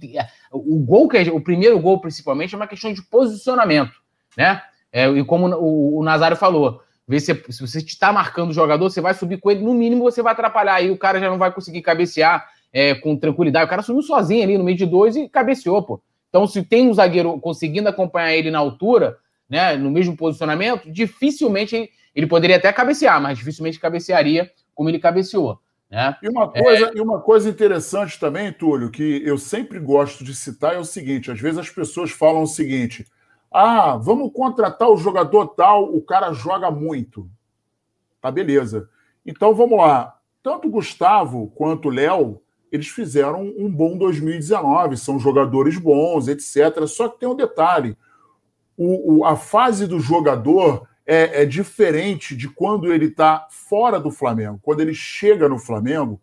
O gol que o primeiro gol, principalmente, é uma questão de posicionamento, né? É, e como o, o Nazário falou, se, se você está marcando o jogador, você vai subir com ele, no mínimo você vai atrapalhar. Aí o cara já não vai conseguir cabecear é, com tranquilidade. O cara subiu sozinho ali no meio de dois e cabeceou, pô. Então, se tem um zagueiro conseguindo acompanhar ele na altura, né, no mesmo posicionamento, dificilmente ele poderia até cabecear, mas dificilmente cabecearia como ele cabeceou. Né? E, uma coisa, é... e uma coisa interessante também, Túlio, que eu sempre gosto de citar é o seguinte: às vezes as pessoas falam o seguinte ah, vamos contratar o jogador tal, o cara joga muito. Tá, beleza. Então vamos lá. Tanto o Gustavo quanto o Léo, eles fizeram um bom 2019, são jogadores bons, etc. Só que tem um detalhe: o, o a fase do jogador é, é diferente de quando ele está fora do Flamengo. Quando ele chega no Flamengo,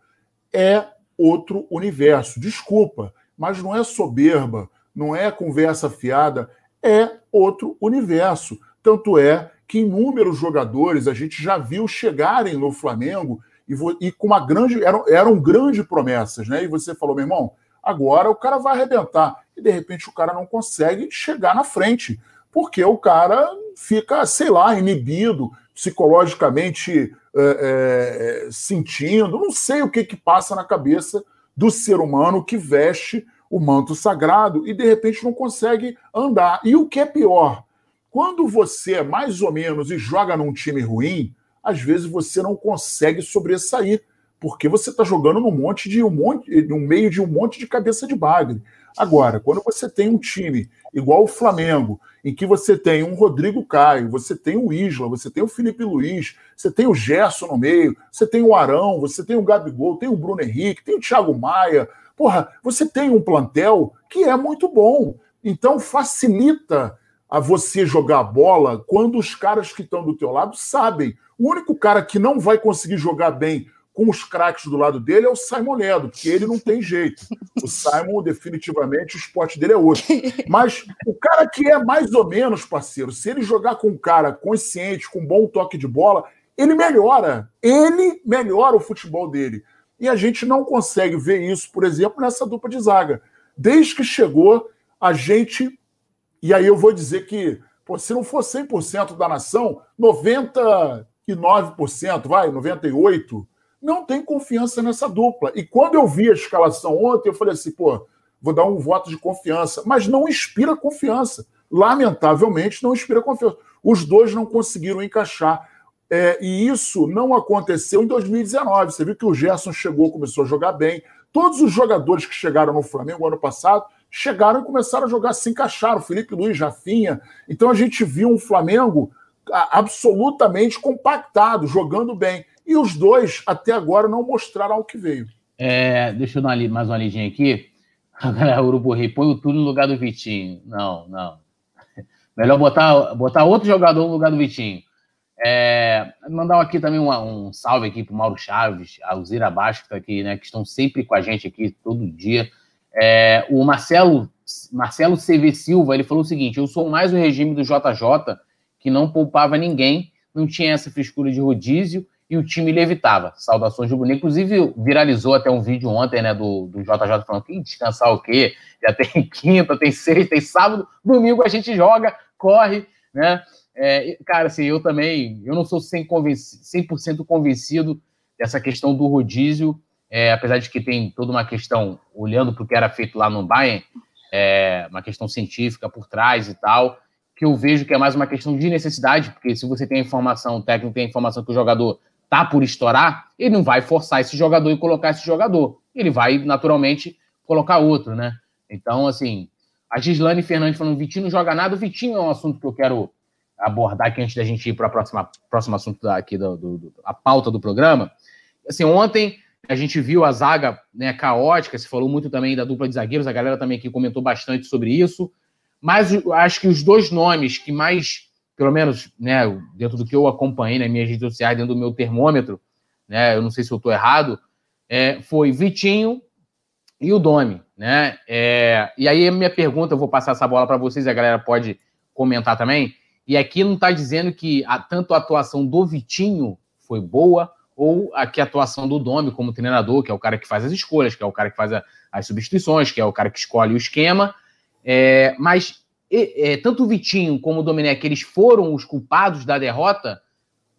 é outro universo. Desculpa, mas não é soberba, não é conversa fiada, é outro universo. Tanto é que inúmeros jogadores a gente já viu chegarem no Flamengo e, e com uma grande. Eram, eram grandes promessas, né? E você falou, meu irmão, agora o cara vai arrebentar. E de repente o cara não consegue chegar na frente, porque o cara fica, sei lá, inibido, psicologicamente é, é, sentindo, não sei o que, que passa na cabeça do ser humano que veste o manto sagrado e de repente não consegue andar. E o que é pior, quando você é mais ou menos e joga num time ruim, às vezes você não consegue sobressair, porque você está jogando num monte de um monte, no meio de um monte de cabeça de bagre. Agora, quando você tem um time igual o Flamengo, em que você tem um Rodrigo Caio, você tem o Isla, você tem o Felipe Luiz, você tem o Gerson no meio, você tem o Arão, você tem o Gabigol, tem o Bruno Henrique, tem o Thiago Maia, Porra, você tem um plantel que é muito bom. Então facilita a você jogar bola quando os caras que estão do teu lado sabem. O único cara que não vai conseguir jogar bem com os craques do lado dele é o Simon Ledo, porque ele não tem jeito. O Simon, definitivamente, o esporte dele é outro. Mas o cara que é mais ou menos, parceiro, se ele jogar com um cara consciente, com um bom toque de bola, ele melhora. Ele melhora o futebol dele. E a gente não consegue ver isso, por exemplo, nessa dupla de zaga. Desde que chegou, a gente. E aí eu vou dizer que, pô, se não for 100% da nação, 99%, vai, 98%, não tem confiança nessa dupla. E quando eu vi a escalação ontem, eu falei assim, pô, vou dar um voto de confiança, mas não inspira confiança. Lamentavelmente, não inspira confiança. Os dois não conseguiram encaixar. É, e isso não aconteceu em 2019. Você viu que o Gerson chegou, começou a jogar bem. Todos os jogadores que chegaram no Flamengo ano passado chegaram e começaram a jogar, se encaixaram. Felipe Luiz, Jafinha. Então a gente viu um Flamengo absolutamente compactado, jogando bem. E os dois, até agora, não mostraram o que veio. É, deixa eu dar uma, mais uma lidinha aqui. A Urubu Rei, põe o tudo no lugar do Vitinho. Não, não. Melhor botar, botar outro jogador no lugar do Vitinho. É, mandar aqui também um, um salve aqui para o Mauro Chaves, a Alzira Baixo, que está aqui, né? Que estão sempre com a gente aqui todo dia. É, o Marcelo, Marcelo CV Silva, ele falou o seguinte: eu sou mais o regime do JJ, que não poupava ninguém, não tinha essa frescura de rodízio e o time levitava. Saudações de Bruno. Inclusive, viralizou até um vídeo ontem, né, do, do JJ falando que descansar o quê? Já tem quinta, tem sexta, tem sábado, domingo a gente joga, corre, né? É, cara, assim, eu também, eu não sou 100%, convenci, 100 convencido dessa questão do rodízio, é, apesar de que tem toda uma questão, olhando para o que era feito lá no Bayern, é, uma questão científica por trás e tal, que eu vejo que é mais uma questão de necessidade, porque se você tem a informação, o técnico tem a informação que o jogador tá por estourar, ele não vai forçar esse jogador e colocar esse jogador. Ele vai, naturalmente, colocar outro, né? Então, assim, a Gislane Fernandes falando, Vitinho não joga nada, o Vitinho é um assunto que eu quero abordar aqui antes da gente ir para o próximo assunto da, aqui, do, do, do, a pauta do programa. Assim, ontem a gente viu a zaga né, caótica, se falou muito também da dupla de zagueiros, a galera também aqui comentou bastante sobre isso, mas acho que os dois nomes que mais, pelo menos né, dentro do que eu acompanhei nas minhas redes sociais, dentro do meu termômetro, né, eu não sei se eu estou errado, é, foi Vitinho e o Domi. Né? É, e aí a minha pergunta, eu vou passar essa bola para vocês, a galera pode comentar também, e aqui não está dizendo que a, tanto a atuação do Vitinho foi boa, ou a, que a atuação do Domi como treinador, que é o cara que faz as escolhas, que é o cara que faz a, as substituições, que é o cara que escolhe o esquema. É, mas é, tanto o Vitinho como o Domenech, eles foram os culpados da derrota.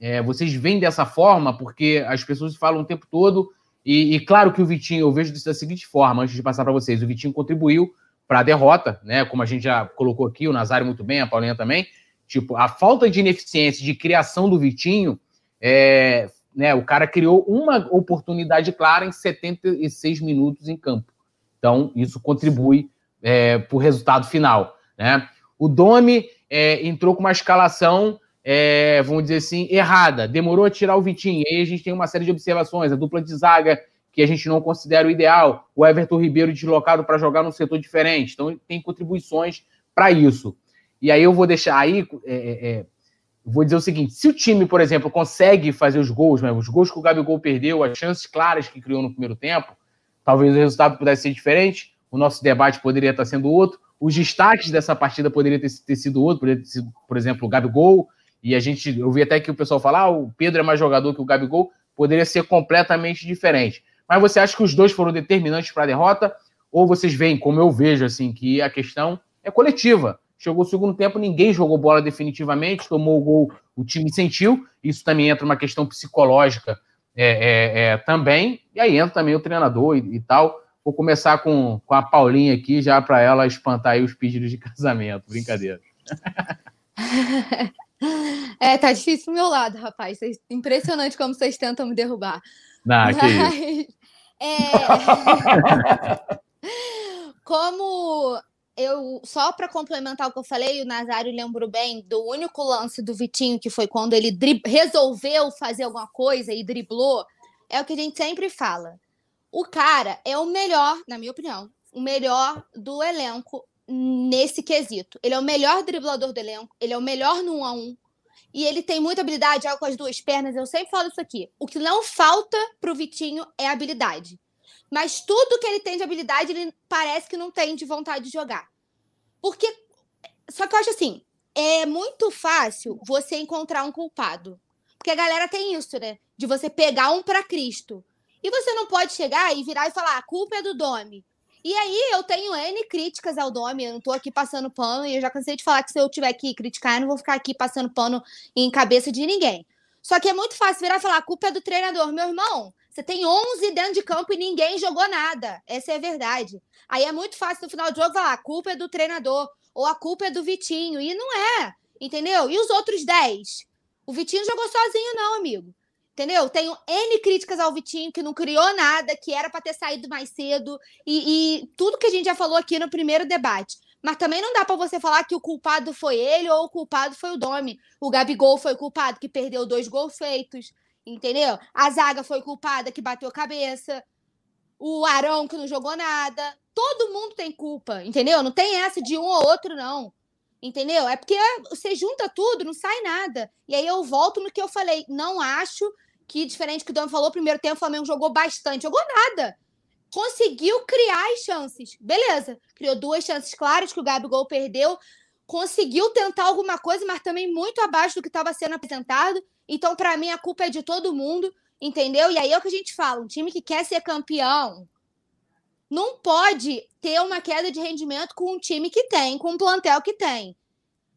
É, vocês veem dessa forma, porque as pessoas falam o tempo todo. E, e claro que o Vitinho, eu vejo da seguinte forma, antes de passar para vocês: o Vitinho contribuiu para a derrota, né? Como a gente já colocou aqui, o Nazário muito bem, a Paulinha também. Tipo, a falta de ineficiência de criação do Vitinho, é, né, o cara criou uma oportunidade clara em 76 minutos em campo. Então, isso contribui é, para o resultado final. Né? O Domi é, entrou com uma escalação, é, vamos dizer assim, errada. Demorou a tirar o Vitinho. Aí a gente tem uma série de observações. A dupla de zaga, que a gente não considera o ideal. O Everton Ribeiro deslocado para jogar num setor diferente. Então, tem contribuições para isso. E aí eu vou deixar aí, é, é, é, vou dizer o seguinte: se o time, por exemplo, consegue fazer os gols, né, os gols que o Gabigol perdeu, as chances claras que criou no primeiro tempo, talvez o resultado pudesse ser diferente, o nosso debate poderia estar sendo outro, os destaques dessa partida poderiam ter, ter sido outro, poderia ter sido, por exemplo, o Gabigol, e a gente, eu vi até que o pessoal falar, ah, o Pedro é mais jogador que o Gabigol, poderia ser completamente diferente. Mas você acha que os dois foram determinantes para a derrota? Ou vocês veem, como eu vejo, assim, que a questão é coletiva? Chegou o segundo tempo, ninguém jogou bola definitivamente, tomou o gol, o time sentiu. Isso também entra uma questão psicológica é, é, é, também. E aí entra também o treinador e, e tal. Vou começar com, com a Paulinha aqui, já para ela espantar os pedidos de casamento. Brincadeira. É, tá difícil pro meu lado, rapaz. Impressionante como vocês tentam me derrubar. Não, Mas, que é... como eu só para complementar o que eu falei, o Nazário lembrou bem do único lance do Vitinho, que foi quando ele resolveu fazer alguma coisa e driblou. É o que a gente sempre fala. O cara é o melhor, na minha opinião, o melhor do elenco nesse quesito. Ele é o melhor driblador do elenco, ele é o melhor no 1 a 1. e ele tem muita habilidade, joga com as duas pernas, eu sempre falo isso aqui. O que não falta pro Vitinho é habilidade. Mas tudo que ele tem de habilidade, ele parece que não tem de vontade de jogar. Porque. Só que eu acho assim: é muito fácil você encontrar um culpado. Porque a galera tem isso, né? De você pegar um para Cristo. E você não pode chegar e virar e falar: a culpa é do Domi. E aí eu tenho N críticas ao Domi, eu não tô aqui passando pano, e eu já cansei de falar que se eu tiver que criticar, eu não vou ficar aqui passando pano em cabeça de ninguém. Só que é muito fácil virar e falar: a culpa é do treinador. Meu irmão, você tem 11 dentro de campo e ninguém jogou nada. Essa é a verdade. Aí é muito fácil no final do jogo falar: a culpa é do treinador ou a culpa é do Vitinho. E não é, entendeu? E os outros 10? O Vitinho jogou sozinho, não, amigo. Entendeu? Tenho N críticas ao Vitinho, que não criou nada, que era para ter saído mais cedo, e, e, tudo que a gente já falou aqui no primeiro debate. Mas também não dá para você falar que o culpado foi ele ou o culpado foi o Domi. O Gabigol foi o culpado que perdeu dois gols feitos entendeu? A zaga foi culpada que bateu cabeça, o Arão que não jogou nada. Todo mundo tem culpa, entendeu? Não tem essa de um ou outro, não. Entendeu? É porque você junta tudo, não sai nada. E aí eu volto no que eu falei. Não acho que, diferente do que o Dom falou, primeiro tempo o Flamengo jogou bastante. Jogou nada. Conseguiu criar as chances. Beleza. Criou duas chances claras que o Gabigol perdeu. Conseguiu tentar alguma coisa, mas também muito abaixo do que estava sendo apresentado. Então, para mim, a culpa é de todo mundo, entendeu? E aí é o que a gente fala: um time que quer ser campeão não pode ter uma queda de rendimento com um time que tem, com um plantel que tem.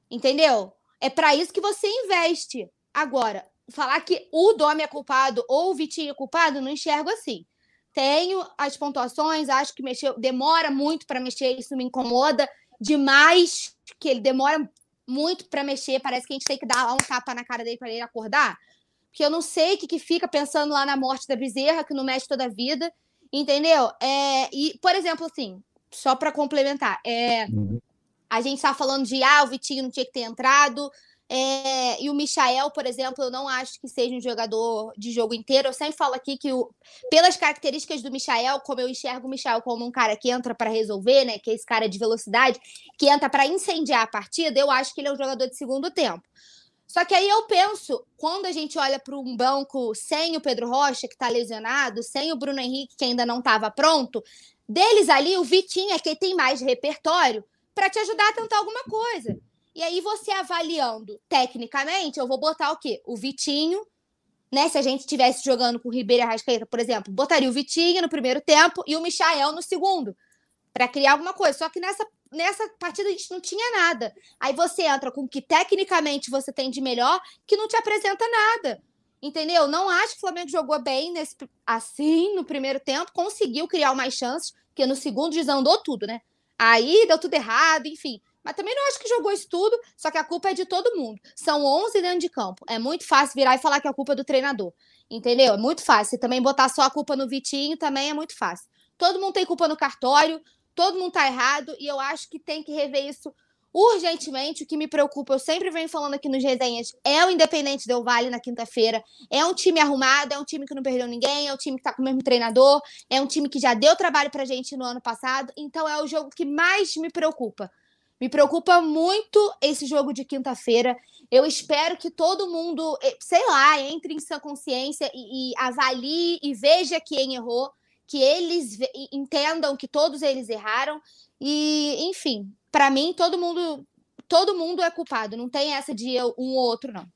Entendeu? É para isso que você investe. Agora, falar que o Dome é culpado ou o Vitinho é culpado, não enxergo assim. Tenho as pontuações, acho que mexeu, demora muito para mexer, isso me incomoda demais, que ele demora muito para mexer. Parece que a gente tem que dar um tapa na cara dele para ele acordar. Porque eu não sei o que, que fica pensando lá na morte da bezerra, que não mexe toda a vida. Entendeu? É, e, por exemplo, assim, só para complementar, é, uhum. a gente está falando de ah, o Vitinho não tinha que ter entrado. É, e o Michael, por exemplo, eu não acho que seja um jogador de jogo inteiro. Eu sempre falo aqui que, o, pelas características do Michael, como eu enxergo o Michael como um cara que entra para resolver, né? Que é esse cara de velocidade, que entra para incendiar a partida, eu acho que ele é um jogador de segundo tempo. Só que aí eu penso, quando a gente olha para um banco sem o Pedro Rocha, que está lesionado, sem o Bruno Henrique, que ainda não estava pronto, deles ali, o Vitinho é quem tem mais repertório para te ajudar a tentar alguma coisa. E aí você avaliando tecnicamente, eu vou botar o quê? O Vitinho, né? Se a gente estivesse jogando com o Ribeiro e Arrascaeta, por exemplo, botaria o Vitinho no primeiro tempo e o Michael no segundo, para criar alguma coisa. Só que nessa, nessa partida a gente não tinha nada. Aí você entra com o que tecnicamente você tem de melhor, que não te apresenta nada. Entendeu? Não acho que o Flamengo jogou bem nesse, assim no primeiro tempo, conseguiu criar mais chances, porque no segundo desandou tudo, né? Aí deu tudo errado, enfim. Mas também não acho que jogou isso tudo, só que a culpa é de todo mundo. São 11 dentro de campo. É muito fácil virar e falar que a culpa é do treinador. Entendeu? É muito fácil. E também botar só a culpa no Vitinho também é muito fácil. Todo mundo tem culpa no cartório, todo mundo tá errado, e eu acho que tem que rever isso urgentemente. O que me preocupa, eu sempre venho falando aqui nos resenhas, é o Independente Del Vale na quinta-feira. É um time arrumado, é um time que não perdeu ninguém, é um time que tá com o mesmo treinador, é um time que já deu trabalho pra gente no ano passado. Então é o jogo que mais me preocupa. Me preocupa muito esse jogo de quinta-feira. Eu espero que todo mundo, eh, sei lá, entre em sua consciência e, e avalie e veja quem errou, que eles entendam que todos eles erraram. E, enfim, para mim, todo mundo, todo mundo é culpado. Não tem essa de eu, um ou outro, não.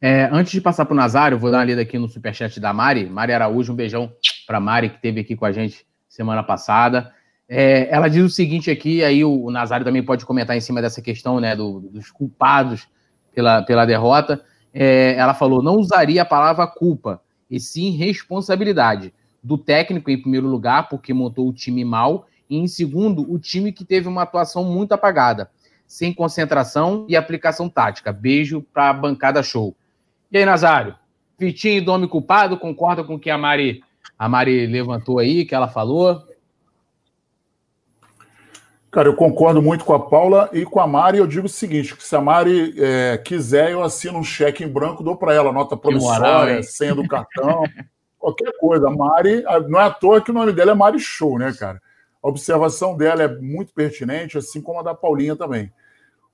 É, antes de passar para o Nazário, vou dar uma lida aqui no superchat da Mari. Mari Araújo, um beijão para Mari, que esteve aqui com a gente semana passada. É, ela diz o seguinte aqui, aí o, Nazário também pode comentar em cima dessa questão, né, do, dos culpados pela, pela derrota. É, ela falou: não usaria a palavra culpa, e sim responsabilidade do técnico, em primeiro lugar, porque montou o time mal, e em segundo, o time que teve uma atuação muito apagada, sem concentração e aplicação tática. Beijo para a bancada show. E aí, Nazário? Vitinho e Domi culpado, concorda com o que a Mari, a Mari levantou aí, que ela falou? Cara, eu concordo muito com a Paula e com a Mari. Eu digo o seguinte: que se a Mari é, quiser, eu assino um cheque em branco, dou para ela, nota promissória, senha do cartão, qualquer coisa. A Mari, não é à toa que o nome dela é Mari Show, né, cara? A observação dela é muito pertinente, assim como a da Paulinha também.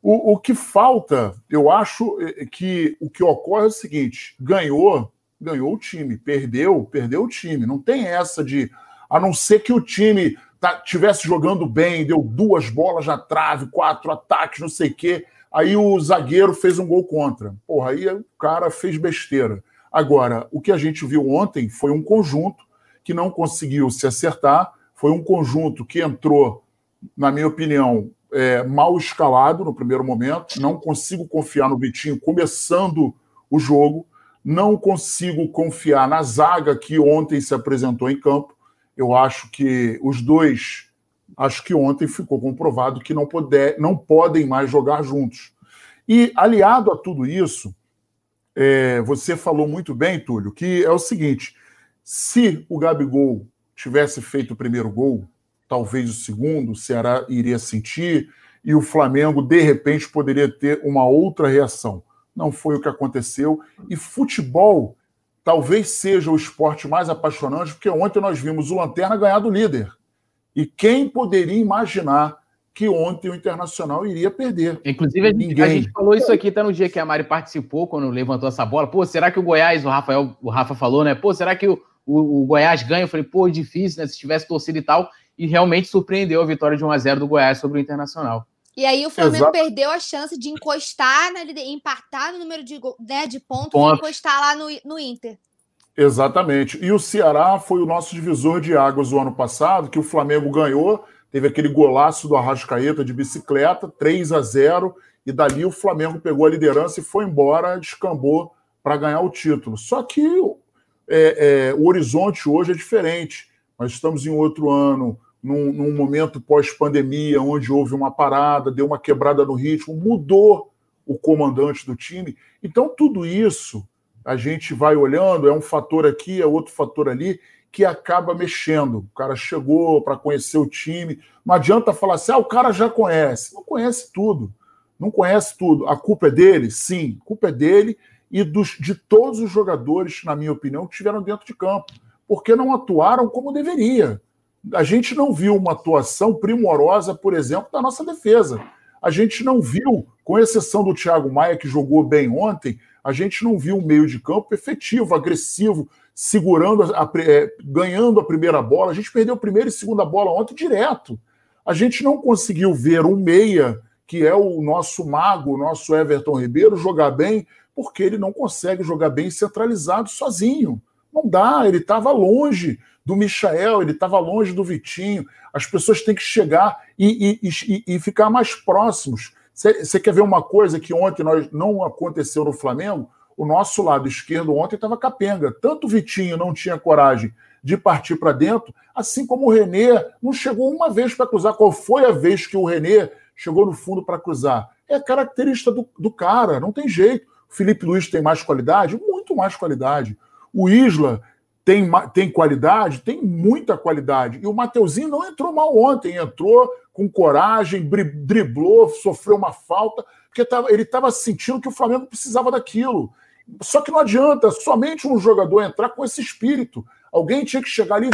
O, o que falta, eu acho é, que o que ocorre é o seguinte: ganhou, ganhou o time, perdeu, perdeu o time. Não tem essa de, a não ser que o time tá, tivesse jogando bem, deu duas bolas na trave, quatro ataques, não sei o quê. Aí o zagueiro fez um gol contra. Porra, aí o cara fez besteira. Agora, o que a gente viu ontem foi um conjunto que não conseguiu se acertar, foi um conjunto que entrou, na minha opinião, é, mal escalado no primeiro momento. Não consigo confiar no Vitinho começando o jogo. Não consigo confiar na zaga que ontem se apresentou em campo. Eu acho que os dois, acho que ontem ficou comprovado que não, poder, não podem mais jogar juntos. E aliado a tudo isso, é, você falou muito bem, Túlio, que é o seguinte: se o Gabigol tivesse feito o primeiro gol, talvez o segundo, o Ceará iria sentir e o Flamengo, de repente, poderia ter uma outra reação. Não foi o que aconteceu. E futebol talvez seja o esporte mais apaixonante, porque ontem nós vimos o Lanterna ganhar do líder. E quem poderia imaginar que ontem o Internacional iria perder? Inclusive, a gente, a gente falou isso aqui até no dia que a Mari participou, quando levantou essa bola. Pô, será que o Goiás, o Rafael, o Rafa falou, né? Pô, será que o, o, o Goiás ganha? Eu falei, pô, difícil, né? Se tivesse torcido e tal e realmente surpreendeu a vitória de 1 a 0 do Goiás sobre o Internacional. E aí o Flamengo Exato. perdeu a chance de encostar, na, empatar no número de, né, de pontos Ponto. e encostar lá no, no Inter. Exatamente. E o Ceará foi o nosso divisor de águas o ano passado, que o Flamengo ganhou, teve aquele golaço do Arrascaeta de bicicleta, 3 a 0 e dali o Flamengo pegou a liderança e foi embora, descambou para ganhar o título. Só que é, é, o horizonte hoje é diferente. Nós estamos em outro ano, num, num momento pós-pandemia, onde houve uma parada, deu uma quebrada no ritmo, mudou o comandante do time. Então, tudo isso a gente vai olhando, é um fator aqui, é outro fator ali, que acaba mexendo. O cara chegou para conhecer o time. Não adianta falar assim, ah, o cara já conhece. Não conhece tudo. Não conhece tudo. A culpa é dele? Sim, a culpa é dele e dos, de todos os jogadores, na minha opinião, que estiveram dentro de campo, porque não atuaram como deveria a gente não viu uma atuação primorosa, por exemplo, da nossa defesa. A gente não viu, com exceção do Thiago Maia, que jogou bem ontem, a gente não viu um meio de campo efetivo, agressivo, segurando, a, é, ganhando a primeira bola. A gente perdeu a primeira e segunda bola ontem direto. A gente não conseguiu ver um meia, que é o nosso mago, o nosso Everton Ribeiro, jogar bem, porque ele não consegue jogar bem centralizado sozinho. Não dá, ele estava longe do Michael, ele estava longe do Vitinho. As pessoas têm que chegar e, e, e, e ficar mais próximos. Você quer ver uma coisa que ontem nós, não aconteceu no Flamengo? O nosso lado esquerdo ontem estava capenga. Tanto o Vitinho não tinha coragem de partir para dentro, assim como o Renê não chegou uma vez para cruzar. Qual foi a vez que o Renê chegou no fundo para cruzar? É característica do, do cara, não tem jeito. O Felipe Luiz tem mais qualidade? Muito mais qualidade. O Isla tem, tem qualidade? Tem muita qualidade. E o Mateuzinho não entrou mal ontem, entrou com coragem, driblou, sofreu uma falta, porque tava, ele estava sentindo que o Flamengo precisava daquilo. Só que não adianta somente um jogador entrar com esse espírito. Alguém tinha que chegar ali.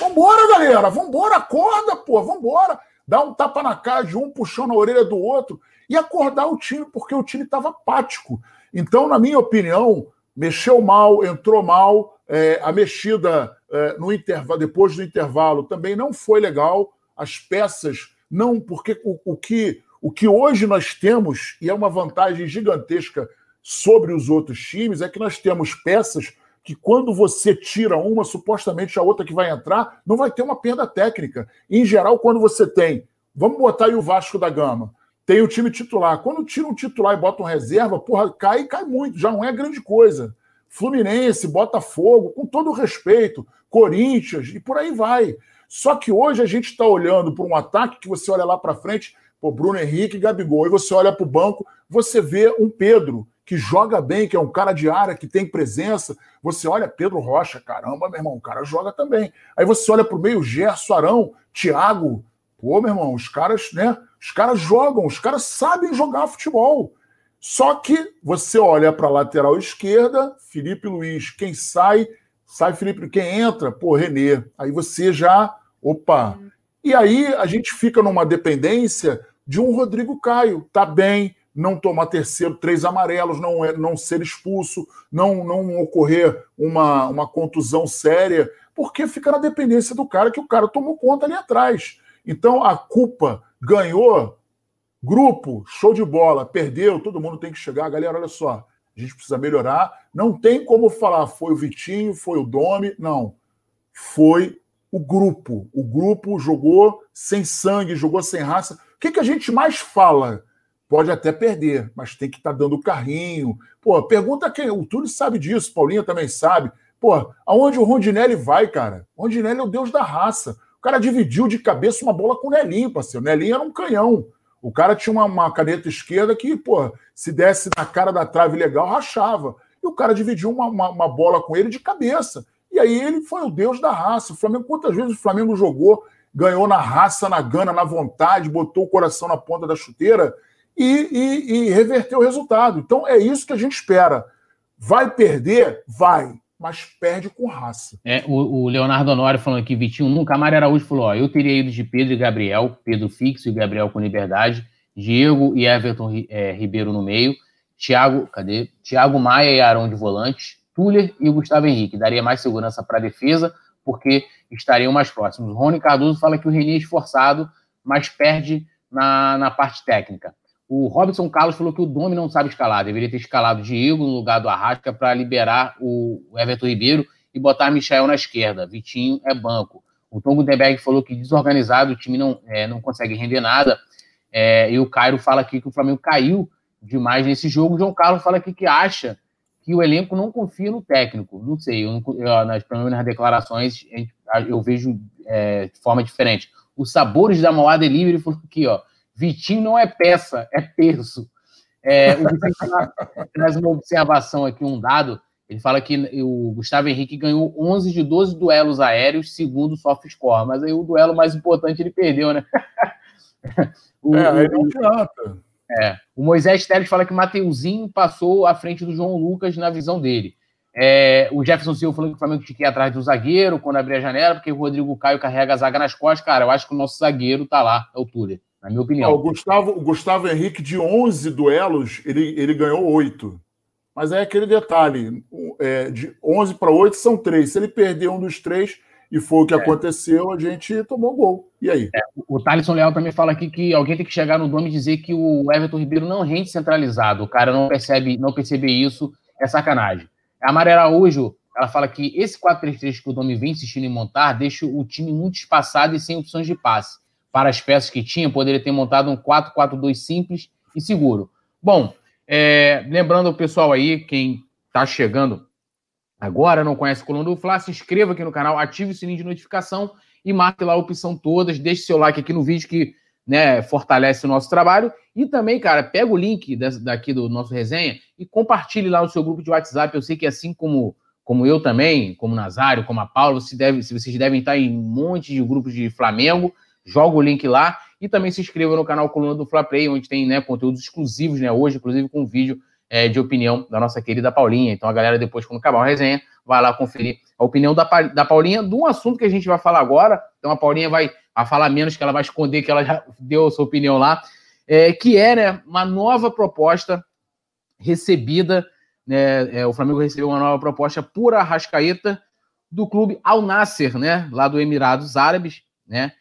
Vambora, galera! Vambora, acorda, pô, vambora! Dá um tapa na cara de um, puxando a orelha do outro e acordar o time, porque o time estava apático. Então, na minha opinião, mexeu mal, entrou mal, é, a mexida é, no intervalo, depois do intervalo também não foi legal. As peças não, porque o, o, que, o que hoje nós temos, e é uma vantagem gigantesca sobre os outros times, é que nós temos peças que quando você tira uma, supostamente a outra que vai entrar, não vai ter uma perda técnica. Em geral, quando você tem, vamos botar aí o Vasco da Gama, tem o time titular. Quando tira um titular e bota um reserva, porra, cai cai muito, já não é grande coisa. Fluminense, Botafogo, com todo respeito, Corinthians e por aí vai. Só que hoje a gente está olhando para um ataque que você olha lá para frente, pô, Bruno Henrique Gabigol, e você olha para o banco, você vê um Pedro que joga bem, que é um cara de área, que tem presença. Você olha Pedro Rocha, caramba, meu irmão, o cara joga também. Aí você olha para o meio, Gerson, Arão, Thiago. Pô, meu irmão, os caras, né? Os caras jogam, os caras sabem jogar futebol. Só que você olha para a lateral esquerda, Felipe Luiz, quem sai, sai Felipe, quem entra, pô, Renê. Aí você já, opa. E aí a gente fica numa dependência, de um Rodrigo Caio. Tá bem, não tomar terceiro, três amarelos, não, é, não ser expulso, não, não ocorrer uma, uma contusão séria, porque fica na dependência do cara que o cara tomou conta ali atrás. Então a culpa ganhou, grupo, show de bola, perdeu, todo mundo tem que chegar. Galera, olha só, a gente precisa melhorar. Não tem como falar foi o Vitinho, foi o Domi, não. Foi o grupo. O grupo jogou sem sangue, jogou sem raça. O que, que a gente mais fala? Pode até perder, mas tem que estar tá dando carrinho. Pô, pergunta quem. O Túlio sabe disso, Paulinha também sabe. Pô, aonde o Rondinelli vai, cara? O Rondinelli é o deus da raça. Cara dividiu de cabeça uma bola com o Nelinho, parceiro. O Nelinho era um canhão. O cara tinha uma, uma caneta esquerda que, pô, se desse na cara da trave legal, rachava. E o cara dividiu uma, uma, uma bola com ele de cabeça. E aí ele foi o deus da raça. O Flamengo, quantas vezes o Flamengo jogou, ganhou na raça, na gana, na vontade, botou o coração na ponta da chuteira e, e, e reverter o resultado. Então é isso que a gente espera. Vai perder? Vai, mas perde com raça. É, o, o Leonardo Honório falando aqui, Vitinho, nunca Mário Araújo falou: ó, eu teria ido de Pedro e Gabriel, Pedro fixo e Gabriel com liberdade, Diego e Everton é, Ribeiro no meio, Thiago, cadê? Thiago Maia e Arão de volantes, Tuller e Gustavo Henrique. Daria mais segurança para a defesa, porque estariam mais próximos. Rony Cardoso fala que o Reni é esforçado, mas perde na, na parte técnica. O Robson Carlos falou que o Domi não sabe escalar, deveria ter escalado Diego no lugar do Arrasca para liberar o Everton Ribeiro e botar Michel na esquerda. Vitinho é banco. O Tom Gutenberg falou que desorganizado, o time não, é, não consegue render nada. É, e o Cairo fala aqui que o Flamengo caiu demais nesse jogo. O João Carlos fala aqui que acha que o elenco não confia no técnico. Não sei, eu, eu, nas, nas declarações eu vejo é, de forma diferente. O Sabores da Moá Delivery falou aqui, ó. Vitinho não é peça, é peso. É, o Vitinho traz uma observação aqui, um dado. Ele fala que o Gustavo Henrique ganhou 11 de 12 duelos aéreos, segundo o SoftScore. Mas aí o duelo mais importante ele perdeu, né? o, é, aí não adianta. É, o Moisés Teles fala que o Mateuzinho passou à frente do João Lucas na visão dele. É, o Jefferson Silva falando que o Flamengo tinha que ir atrás do zagueiro quando abrir a janela, porque o Rodrigo Caio carrega a zaga nas costas. Cara, eu acho que o nosso zagueiro tá lá, é o Túlio na minha opinião. o, Gustavo, o Gustavo Henrique, de 11 duelos, ele, ele ganhou 8. Mas é aquele detalhe: é, de 11 para 8 são 3. Se ele perder um dos três, e foi o que é. aconteceu, a gente tomou gol. E aí? É, o Thaleson Leal também fala aqui que alguém tem que chegar no nome e dizer que o Everton Ribeiro não rende centralizado. O cara não percebe, não perceber isso é sacanagem. A Maria Araújo, ela fala que esse 4-3-3 que o Domi vem insistindo em montar deixa o time muito espaçado e sem opções de passe para as peças que tinha, poderia ter montado um 4-4-2 simples e seguro. Bom, é, lembrando o pessoal aí, quem está chegando agora, não conhece o Coluna do Fla, se inscreva aqui no canal, ative o sininho de notificação e marque lá a opção todas, deixe seu like aqui no vídeo que né, fortalece o nosso trabalho. E também, cara, pega o link daqui do nosso resenha e compartilhe lá no seu grupo de WhatsApp. Eu sei que assim como, como eu também, como Nazário, como a Paula, você deve, vocês devem estar em um monte de grupos de Flamengo joga o link lá e também se inscreva no canal Coluna do Fla Play, onde tem né, conteúdos exclusivos, né? Hoje, inclusive, com um vídeo é, de opinião da nossa querida Paulinha. Então, a galera, depois, quando acabar a resenha, vai lá conferir a opinião da, da Paulinha de um assunto que a gente vai falar agora. Então, a Paulinha vai, vai falar menos, que ela vai esconder que ela já deu a sua opinião lá, é, que é né, uma nova proposta recebida. Né, é, o Flamengo recebeu uma nova proposta por Arrascaeta do clube Al Nasser, né, lá do Emirados Árabes, né?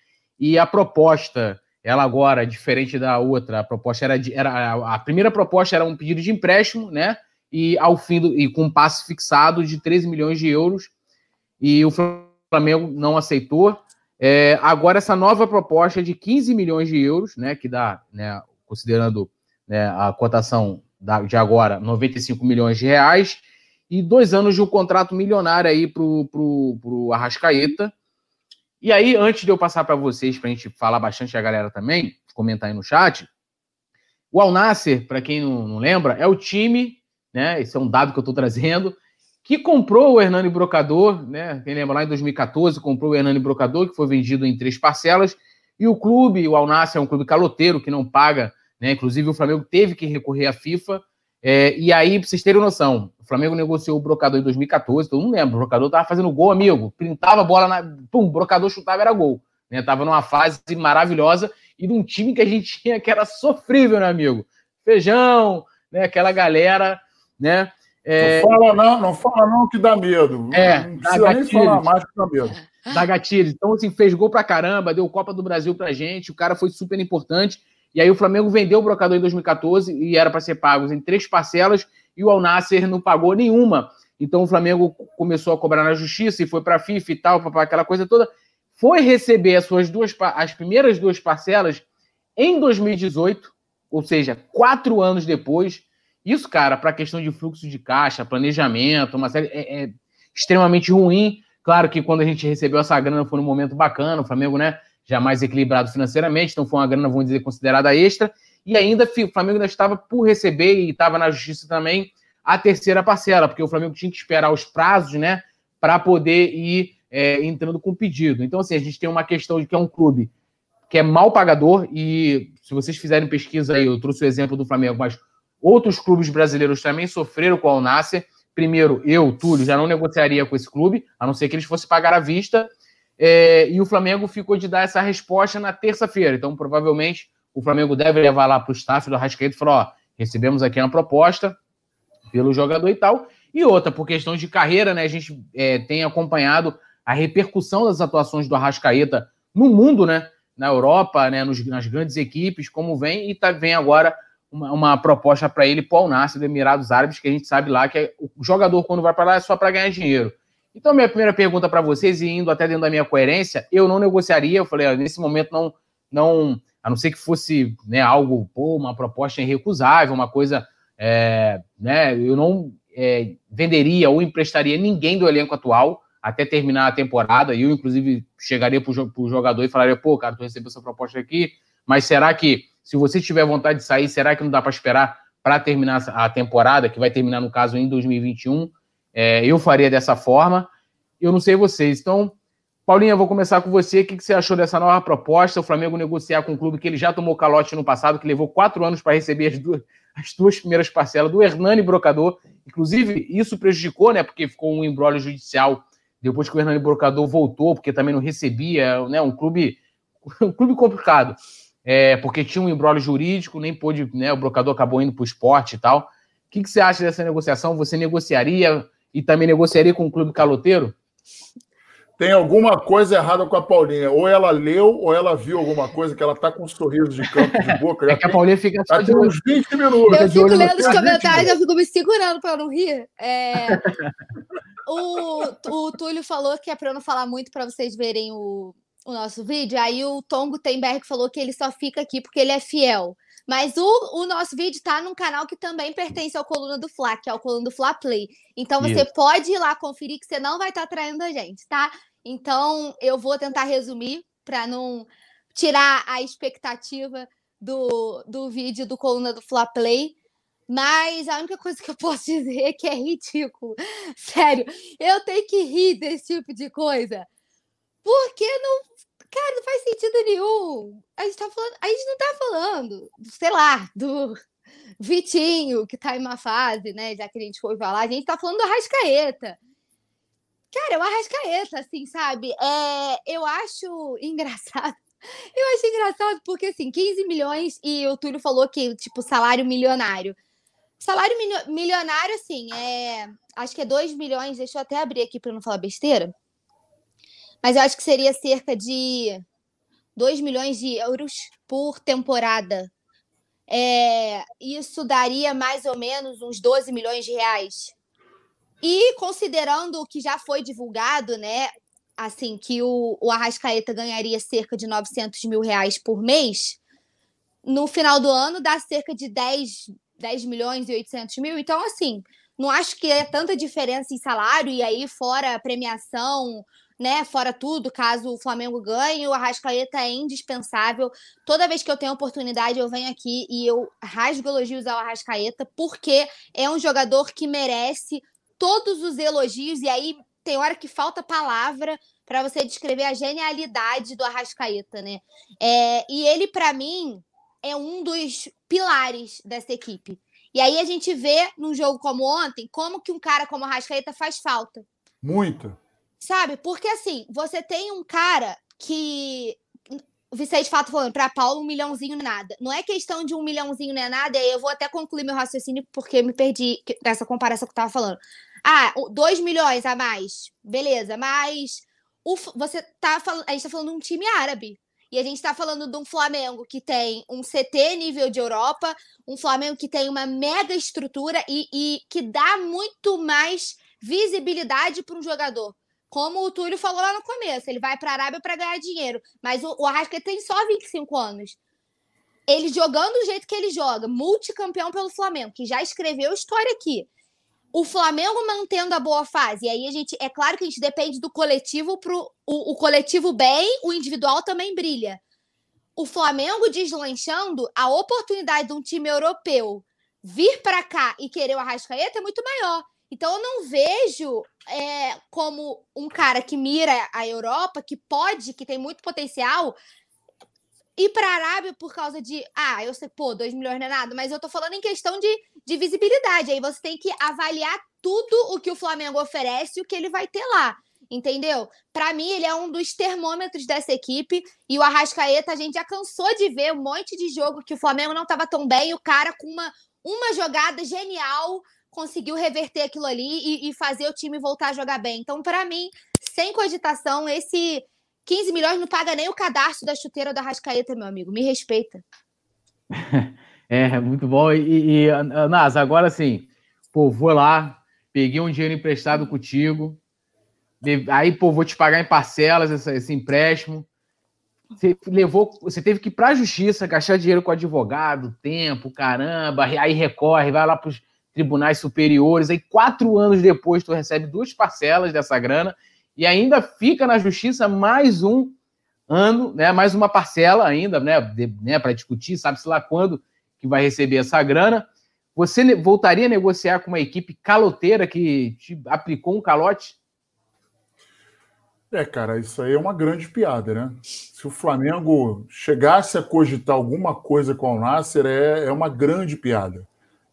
E a proposta, ela agora, diferente da outra, a proposta era, de, era a primeira proposta era um pedido de empréstimo, né? E ao fim do, e com um fixado de 13 milhões de euros. E o Flamengo não aceitou. É, agora essa nova proposta é de 15 milhões de euros, né? Que dá, né, considerando né, a cotação da, de agora, 95 milhões de reais e dois anos de um contrato milionário aí para o Arrascaeta. E aí, antes de eu passar para vocês, para a gente falar bastante a galera também, comentar aí no chat, o Al Nasser, para quem não, não, lembra, é o time, né? Esse é um dado que eu estou trazendo, que comprou o Hernani Brocador, né? Quem lembra lá em 2014 comprou o Hernani Brocador, que foi vendido em três parcelas, e o clube, o Al Nasser, é um clube caloteiro que não paga, né? Inclusive o Flamengo teve que recorrer à FIFA é, e aí, pra vocês terem noção, Flamengo negociou o brocador em 2014, todo mundo lembra, o brocador tava fazendo gol, amigo, pintava a bola, na, pum, o brocador chutava, era gol. Né? Tava numa fase maravilhosa e de um time que a gente tinha que era sofrível, né, amigo? Feijão, né? Aquela galera, né? É... Não fala não, não fala não que dá medo. É, não precisa nem falar mais que dá medo. Dá gatilho. Então, assim, fez gol pra caramba, deu Copa do Brasil pra gente, o cara foi super importante. E aí o Flamengo vendeu o brocador em 2014 e era para ser pago em três parcelas e o Alnasser não pagou nenhuma. Então o Flamengo começou a cobrar na justiça e foi para a FIFA e tal, para aquela coisa toda. Foi receber as suas duas as primeiras duas parcelas em 2018, ou seja, quatro anos depois. Isso, cara, para a questão de fluxo de caixa, planejamento, uma série é, é, extremamente ruim. Claro que quando a gente recebeu essa grana foi num momento bacana, o Flamengo, né, já mais equilibrado financeiramente, então foi uma grana, vamos dizer, considerada extra. E ainda o Flamengo ainda estava por receber e estava na justiça também a terceira parcela, porque o Flamengo tinha que esperar os prazos, né, para poder ir é, entrando com o pedido. Então, assim, a gente tem uma questão de que é um clube que é mal pagador, e se vocês fizerem pesquisa aí, eu trouxe o exemplo do Flamengo, mas outros clubes brasileiros também sofreram com o Alnasser. Primeiro, eu, Túlio, já não negociaria com esse clube, a não ser que eles fossem pagar à vista, é, e o Flamengo ficou de dar essa resposta na terça-feira. Então, provavelmente, o Flamengo deve levar lá para o staff do Arrascaeta e falar: ó, recebemos aqui uma proposta pelo jogador e tal. E outra, por questões de carreira, né? A gente é, tem acompanhado a repercussão das atuações do Arrascaeta no mundo, né? Na Europa, né? Nos, nas grandes equipes, como vem, e tá, vem agora uma, uma proposta para ele o Nasser do Emirados Árabes, que a gente sabe lá que é, o jogador, quando vai para lá, é só para ganhar dinheiro. Então, minha primeira pergunta para vocês, e indo até dentro da minha coerência, eu não negociaria, eu falei, ó, nesse momento não, não a não ser que fosse né, algo, pô, uma proposta irrecusável, uma coisa, é, né, eu não é, venderia ou emprestaria ninguém do elenco atual até terminar a temporada. Eu, inclusive, chegaria para o jogador e falaria, pô, cara, tu recebeu essa proposta aqui, mas será que, se você tiver vontade de sair, será que não dá para esperar para terminar a temporada, que vai terminar, no caso, em 2021? É, eu faria dessa forma. Eu não sei vocês. Então, Paulinha, vou começar com você. O que você achou dessa nova proposta? O Flamengo negociar com um clube que ele já tomou calote no passado, que levou quatro anos para receber as duas, as duas primeiras parcelas do Hernani Brocador. Inclusive, isso prejudicou, né? Porque ficou um embrólio judicial depois que o Hernani Brocador voltou, porque também não recebia, né? Um clube, um clube complicado. É, porque tinha um embrólio jurídico, nem pôde, né? O brocador acabou indo para o esporte e tal. O que, que você acha dessa negociação? Você negociaria e também negociaria com um clube caloteiro? Tem alguma coisa errada com a Paulinha. Ou ela leu, ou ela viu alguma coisa que ela tá com um sorriso de campo de boca. É que a Paulinha fica só de uns 20 minutos. Eu fico lendo os comentários, eu fico me segurando para não rir. É... o, o Túlio falou que é para eu não falar muito para vocês verem o, o nosso vídeo. Aí o Tom Gutenberg falou que ele só fica aqui porque ele é fiel. Mas o, o nosso vídeo está num canal que também pertence ao Coluna do Fla, que é o Coluna do Fla Play. Então você Isso. pode ir lá conferir que você não vai estar tá traindo a gente, tá? Então, eu vou tentar resumir para não tirar a expectativa do, do vídeo do Coluna do Fla Play. Mas a única coisa que eu posso dizer é que é ridículo. Sério, eu tenho que rir desse tipo de coisa. Porque não. Cara, não faz sentido nenhum. A gente, tá falando, a gente não tá falando, sei lá, do Vitinho, que tá em uma fase, né? Já que a gente foi falar, a gente tá falando do Arrascaeta. Cara, é o Arrascaeta, assim, sabe? É, eu acho engraçado. Eu acho engraçado porque, assim, 15 milhões e o Túlio falou que, tipo, salário milionário. Salário milionário, assim, é. Acho que é 2 milhões. Deixa eu até abrir aqui para não falar besteira. Mas eu acho que seria cerca de 2 milhões de euros por temporada. É, isso daria mais ou menos uns 12 milhões de reais. E considerando o que já foi divulgado, né? Assim, que o, o Arrascaeta ganharia cerca de 900 mil reais por mês, no final do ano dá cerca de 10, 10 milhões e 800 mil. Então, assim, não acho que é tanta diferença em salário, e aí, fora premiação, né? Fora tudo, caso o Flamengo ganhe, o Arrascaeta é indispensável. Toda vez que eu tenho oportunidade, eu venho aqui e eu rasgo elogios ao Arrascaeta, porque é um jogador que merece todos os elogios, e aí tem hora que falta palavra para você descrever a genialidade do Arrascaeta, né? É, e ele, para mim, é um dos pilares dessa equipe. E aí a gente vê num jogo como ontem como que um cara como o Arrascaeta faz falta. Muita. Sabe? Porque assim, você tem um cara que o Vicente Fato falando, para Paulo, um milhãozinho nada. Não é questão de um milhãozinho não é nada, e aí eu vou até concluir meu raciocínio, porque me perdi nessa comparação que eu tava falando. Ah, dois milhões a mais. Beleza, mas o, você tá falando. A gente tá falando de um time árabe. E a gente está falando de um Flamengo que tem um CT nível de Europa, um Flamengo que tem uma mega estrutura e, e que dá muito mais visibilidade para um jogador. Como o Túlio falou lá no começo, ele vai para a Arábia para ganhar dinheiro. Mas o, o tem só 25 anos. Ele jogando do jeito que ele joga, multicampeão pelo Flamengo, que já escreveu história aqui o Flamengo mantendo a boa fase. E aí a gente, é claro que a gente depende do coletivo pro o, o coletivo bem, o individual também brilha. O Flamengo deslanchando, a oportunidade de um time europeu vir para cá e querer o Arrascaeta é muito maior. Então eu não vejo é, como um cara que mira a Europa, que pode, que tem muito potencial, ir para a Arábia por causa de. Ah, eu sei, pô, 2 milhões não é nada, mas eu tô falando em questão de, de visibilidade. Aí você tem que avaliar tudo o que o Flamengo oferece e o que ele vai ter lá. Entendeu? Para mim, ele é um dos termômetros dessa equipe. E o Arrascaeta, a gente já cansou de ver um monte de jogo que o Flamengo não estava tão bem. O cara, com uma, uma jogada genial, conseguiu reverter aquilo ali e, e fazer o time voltar a jogar bem. Então, para mim, sem cogitação, esse 15 milhões não paga nem o cadastro da chuteira da Rascaeta, meu amigo. Me respeita. é, muito bom. E, e Nas, agora sim, pô, vou lá, peguei um dinheiro emprestado contigo, aí, pô, vou te pagar em parcelas esse, esse empréstimo. Você levou, você teve que ir para a justiça, gastar dinheiro com advogado, tempo, caramba, aí recorre, vai lá para os tribunais superiores, aí quatro anos depois tu recebe duas parcelas dessa grana e ainda fica na justiça mais um ano, né, mais uma parcela ainda, né, né para discutir, sabe-se lá quando que vai receber essa grana. Você voltaria a negociar com uma equipe caloteira que te aplicou um calote? É, cara, isso aí é uma grande piada, né? Se o Flamengo chegasse a cogitar alguma coisa com o Nasser, é, é uma grande piada.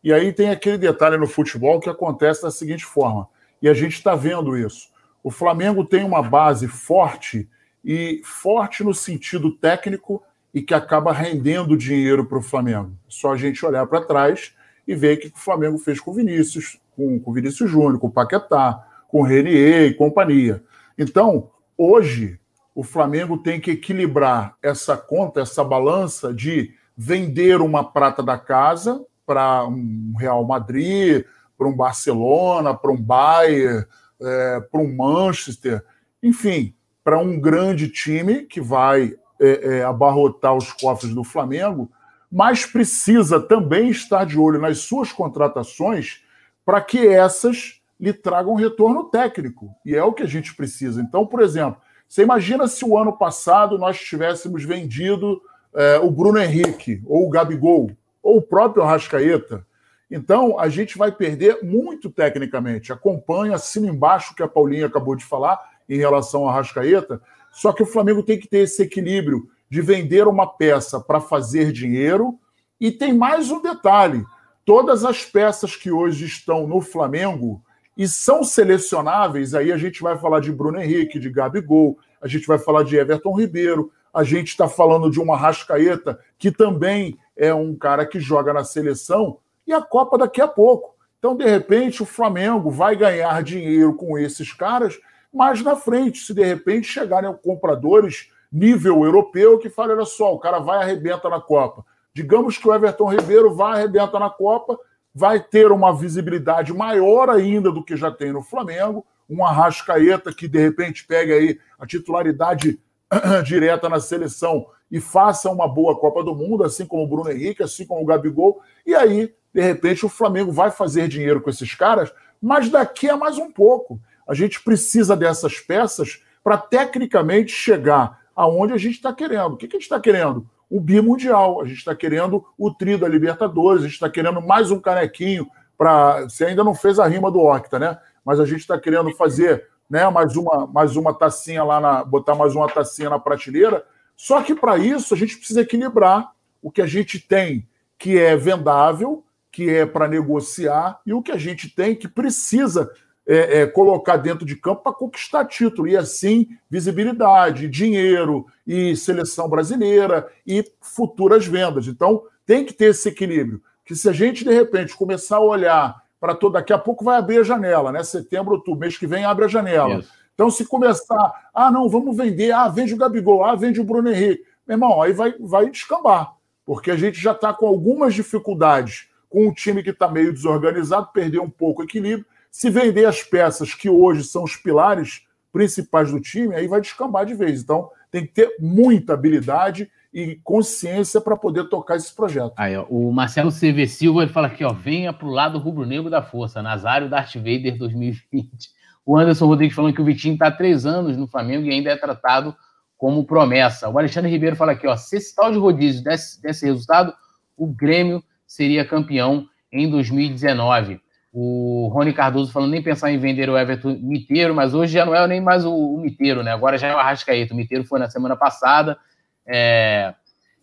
E aí tem aquele detalhe no futebol que acontece da seguinte forma, e a gente está vendo isso. O Flamengo tem uma base forte e forte no sentido técnico e que acaba rendendo dinheiro para o Flamengo. É só a gente olhar para trás e ver o que o Flamengo fez com o Vinícius, com o Vinícius Júnior, com o Paquetá, com o Renier e companhia. Então, hoje, o Flamengo tem que equilibrar essa conta, essa balança de vender uma prata da casa para um Real Madrid, para um Barcelona, para um Bayern, é, para um Manchester, enfim, para um grande time que vai é, é, abarrotar os cofres do Flamengo, mas precisa também estar de olho nas suas contratações para que essas lhe tragam retorno técnico. E é o que a gente precisa. Então, por exemplo, você imagina se o ano passado nós tivéssemos vendido é, o Bruno Henrique, ou o Gabigol, ou o próprio Arrascaeta, então, a gente vai perder muito tecnicamente. Acompanha, assina embaixo o que a Paulinha acabou de falar em relação ao Rascaeta. Só que o Flamengo tem que ter esse equilíbrio de vender uma peça para fazer dinheiro. E tem mais um detalhe: todas as peças que hoje estão no Flamengo e são selecionáveis, aí a gente vai falar de Bruno Henrique, de Gabigol, a gente vai falar de Everton Ribeiro, a gente está falando de uma Rascaeta, que também é um cara que joga na seleção e a Copa daqui a pouco. Então, de repente, o Flamengo vai ganhar dinheiro com esses caras mais na frente, se de repente chegarem compradores nível europeu que falem, olha só, o cara vai arrebenta na Copa. Digamos que o Everton Ribeiro vai arrebenta na Copa, vai ter uma visibilidade maior ainda do que já tem no Flamengo, um Arrascaeta que de repente pegue aí a titularidade direta na seleção e faça uma boa Copa do Mundo, assim como o Bruno Henrique, assim como o Gabigol, e aí de repente o Flamengo vai fazer dinheiro com esses caras, mas daqui a mais um pouco. A gente precisa dessas peças para tecnicamente chegar aonde a gente está querendo. O que, que a gente está querendo? O bimundial. A gente está querendo o tri da Libertadores, a gente está querendo mais um canequinho para. Você ainda não fez a rima do Octa, né? Mas a gente está querendo fazer né, mais, uma, mais uma tacinha lá na. botar mais uma tacinha na prateleira. Só que para isso a gente precisa equilibrar o que a gente tem que é vendável que é para negociar, e o que a gente tem que precisa é, é, colocar dentro de campo para conquistar título, e assim visibilidade, dinheiro, e seleção brasileira, e futuras vendas. Então, tem que ter esse equilíbrio. Que se a gente, de repente, começar a olhar para todo. Daqui a pouco vai abrir a janela, né? Setembro, outubro, mês que vem abre a janela. Isso. Então, se começar, ah, não, vamos vender, ah, vende o Gabigol, ah, vende o Bruno Henrique. Meu irmão, aí vai, vai descambar, porque a gente já está com algumas dificuldades com um time que está meio desorganizado, perdeu um pouco o equilíbrio. Se vender as peças que hoje são os pilares principais do time, aí vai descambar de vez. Então, tem que ter muita habilidade e consciência para poder tocar esse projeto. Aí, ó, o Marcelo CV Silva ele fala aqui, ó, venha para o lado rubro-negro da força, Nazário Darth Vader 2020. O Anderson Rodrigues falando que o Vitinho está há três anos no Flamengo e ainda é tratado como promessa. O Alexandre Ribeiro fala aqui, ó, se esse tal de rodízio desse, desse resultado, o Grêmio seria campeão em 2019. O Rony Cardoso falando nem pensar em vender o Everton Miteiro, mas hoje já não é nem mais o, o Miteiro, né? Agora já é o Arrascaeta. O Miteiro foi na semana passada. É...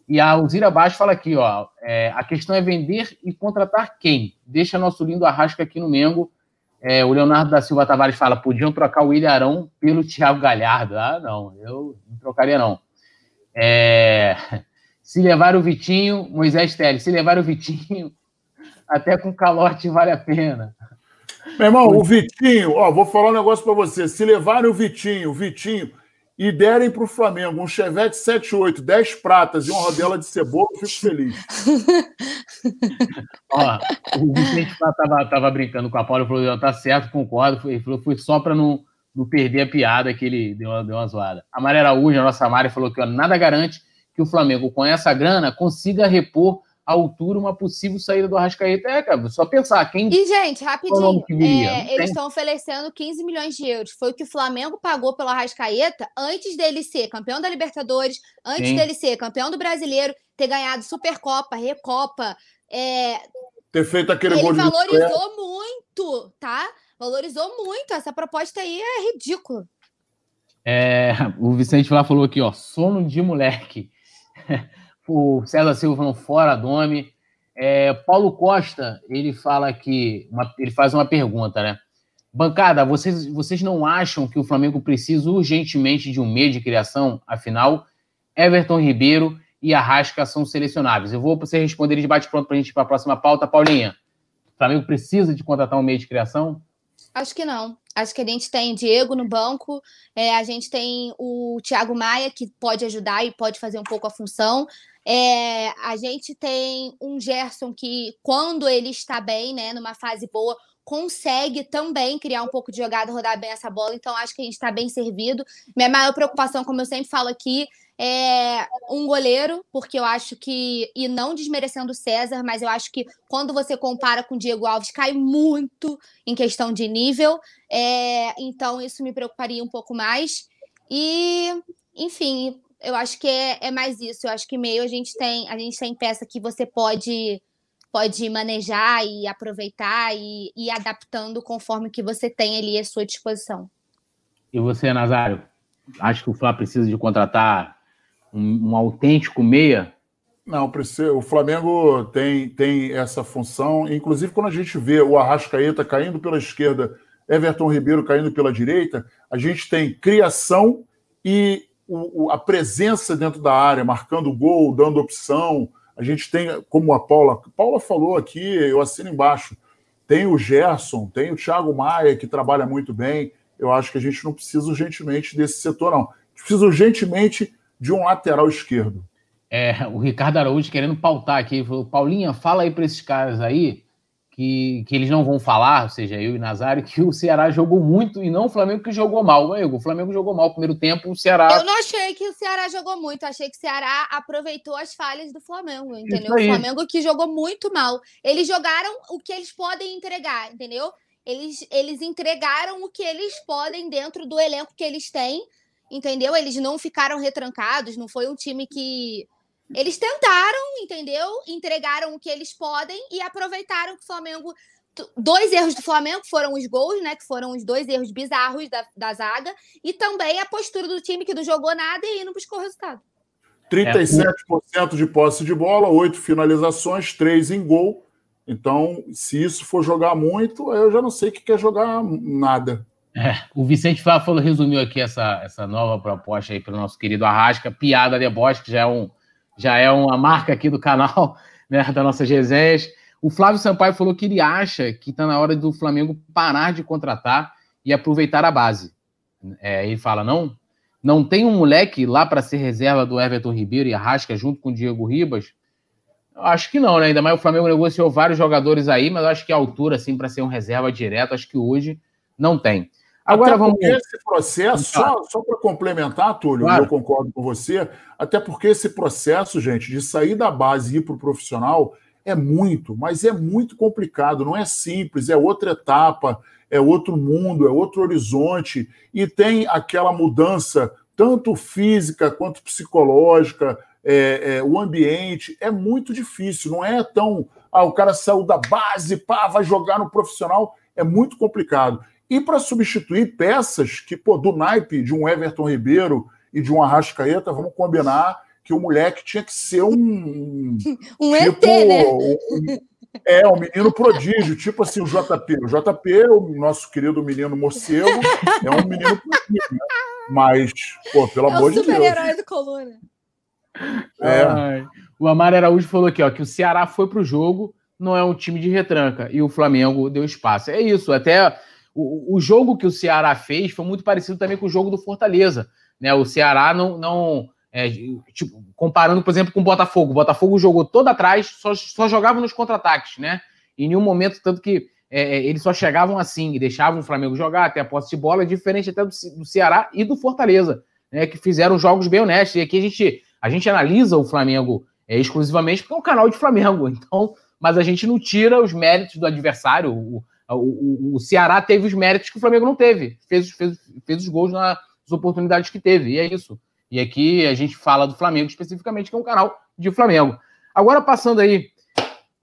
E a Alzira Baixo fala aqui, ó, é, a questão é vender e contratar quem? Deixa nosso lindo Arrasca aqui no Mengo. É, o Leonardo da Silva Tavares fala, podiam trocar o William Arão pelo Thiago Galhardo. Ah, não, eu não trocaria não. É... Se levar o Vitinho, Moisés Teles, se levar o Vitinho, até com calote vale a pena. Meu irmão, o Vitinho, ó, vou falar um negócio para você. Se levarem o Vitinho, o Vitinho, e derem para o Flamengo um Chevette 78, 10 pratas e uma rodela de cebola, eu fico feliz. Ó, o Vicente estava tava brincando com a Paula e falou: tá certo, concordo. Ele falou: foi só para não, não perder a piada que ele deu uma, deu uma zoada. A Maria Araújo, a nossa Mari, falou que ó, nada garante que o Flamengo, com essa grana, consiga repor à altura uma possível saída do Arrascaeta. É, cara, só pensar quem. E, gente, rapidinho, é, eles estão oferecendo 15 milhões de euros. Foi o que o Flamengo pagou pelo Arrascaeta antes dele ser campeão da Libertadores, antes Sim. dele ser campeão do brasileiro, ter ganhado Supercopa, Recopa. É... Ter feito aquele Ele valorizou muito, tá? Valorizou muito. Essa proposta aí é ridícula. É, o Vicente lá falou aqui, ó, sono de moleque. o César Silva falando fora Domi. É, Paulo Costa, ele fala que. Ele faz uma pergunta, né? Bancada, vocês, vocês não acham que o Flamengo precisa urgentemente de um meio de criação? Afinal, Everton Ribeiro e Arrasca são selecionáveis. Eu vou você responder de bate-pronto para a gente ir para a próxima pauta. Paulinha, o Flamengo precisa de contratar um meio de criação? Acho que não. Acho que a gente tem Diego no banco, é, a gente tem o Thiago Maia, que pode ajudar e pode fazer um pouco a função. É, a gente tem um Gerson que, quando ele está bem, né, numa fase boa, consegue também criar um pouco de jogada, rodar bem essa bola. Então, acho que a gente está bem servido. Minha maior preocupação, como eu sempre falo aqui, é um goleiro, porque eu acho que, e não desmerecendo o César, mas eu acho que quando você compara com o Diego Alves, cai muito em questão de nível. É, então, isso me preocuparia um pouco mais. E, enfim, eu acho que é, é mais isso. Eu acho que meio a gente tem a gente tem peça que você pode pode manejar e aproveitar e ir adaptando conforme que você tem ali à sua disposição. E você, Nazário? Acho que o Flá precisa de contratar um, um autêntico meia? Não, o Flamengo tem, tem essa função. Inclusive, quando a gente vê o Arrascaeta caindo pela esquerda, Everton Ribeiro caindo pela direita, a gente tem criação e o, a presença dentro da área, marcando gol, dando opção. A gente tem, como a Paula, Paula falou aqui, eu assino embaixo, tem o Gerson, tem o Thiago Maia, que trabalha muito bem. Eu acho que a gente não precisa urgentemente desse setor, não. A gente precisa urgentemente de um lateral esquerdo. É, o Ricardo Araújo querendo pautar aqui, falou, Paulinha, fala aí para esses caras aí que, que eles não vão falar, ou seja, eu e Nazário, que o Ceará jogou muito e não o Flamengo que jogou mal. o Flamengo jogou mal no primeiro tempo, o Ceará. Eu não achei que o Ceará jogou muito, achei que o Ceará aproveitou as falhas do Flamengo, entendeu? O Flamengo que jogou muito mal. Eles jogaram o que eles podem entregar, entendeu? Eles, eles entregaram o que eles podem dentro do elenco que eles têm, entendeu? Eles não ficaram retrancados, não foi um time que eles tentaram, entendeu? Entregaram o que eles podem e aproveitaram que o Flamengo. Dois erros do Flamengo foram os gols, né? Que foram os dois erros bizarros da, da zaga. E também a postura do time que não jogou nada e não buscou resultado. 37% de posse de bola, oito finalizações, três em gol. Então, se isso for jogar muito, eu já não sei o que quer jogar nada. É, o Vicente Flávio falou, resumiu aqui essa, essa nova proposta aí para o nosso querido Arrasca, piada deboche, que já é, um, já é uma marca aqui do canal, né, das nossas resenhas. O Flávio Sampaio falou que ele acha que está na hora do Flamengo parar de contratar e aproveitar a base. É, ele fala, não, não tem um moleque lá para ser reserva do Everton Ribeiro e Arrasca junto com o Diego Ribas? Acho que não, né? Ainda mais o Flamengo negociou vários jogadores aí, mas acho que a altura, assim, para ser um reserva direto, acho que hoje não tem. Agora vamos. Esse processo, só, só para complementar, Túlio, claro. eu concordo com você, até porque esse processo, gente, de sair da base e ir para o profissional é muito, mas é muito complicado, não é simples, é outra etapa, é outro mundo, é outro horizonte, e tem aquela mudança, tanto física quanto psicológica, é, é, o ambiente, é muito difícil, não é tão. Ah, o cara saiu da base, pá, vai jogar no profissional, é muito complicado. E para substituir peças que, pô, do naipe de um Everton Ribeiro e de um Arrascaeta, vamos combinar que o moleque tinha que ser um. um tipo, ET, né? Um, é, um menino prodígio, tipo assim, o JP. O JP, o nosso querido menino morcego, é um menino prodígio, né? Mas, pô, pelo é amor de Deus. É o super-herói do Coluna. É. O Amar Araújo falou aqui, ó, que o Ceará foi pro jogo, não é um time de retranca, e o Flamengo deu espaço. É isso, até o, o jogo que o Ceará fez foi muito parecido também com o jogo do Fortaleza. Né? O Ceará não. não é, tipo, comparando, por exemplo, com o Botafogo. O Botafogo jogou todo atrás, só, só jogava nos contra-ataques, né? Em nenhum momento, tanto que é, é, eles só chegavam assim e deixavam o Flamengo jogar até a posse de bola, diferente até do, do Ceará e do Fortaleza, né? Que fizeram jogos bem honestos. E aqui a gente, a gente analisa o Flamengo é, exclusivamente porque é um canal de Flamengo. Então, mas a gente não tira os méritos do adversário. O, o, o, Ceará teve os méritos que o Flamengo não teve. Fez, fez, fez os gols nas oportunidades que teve. E é isso. E aqui a gente fala do Flamengo especificamente, que é um canal de Flamengo. Agora, passando aí,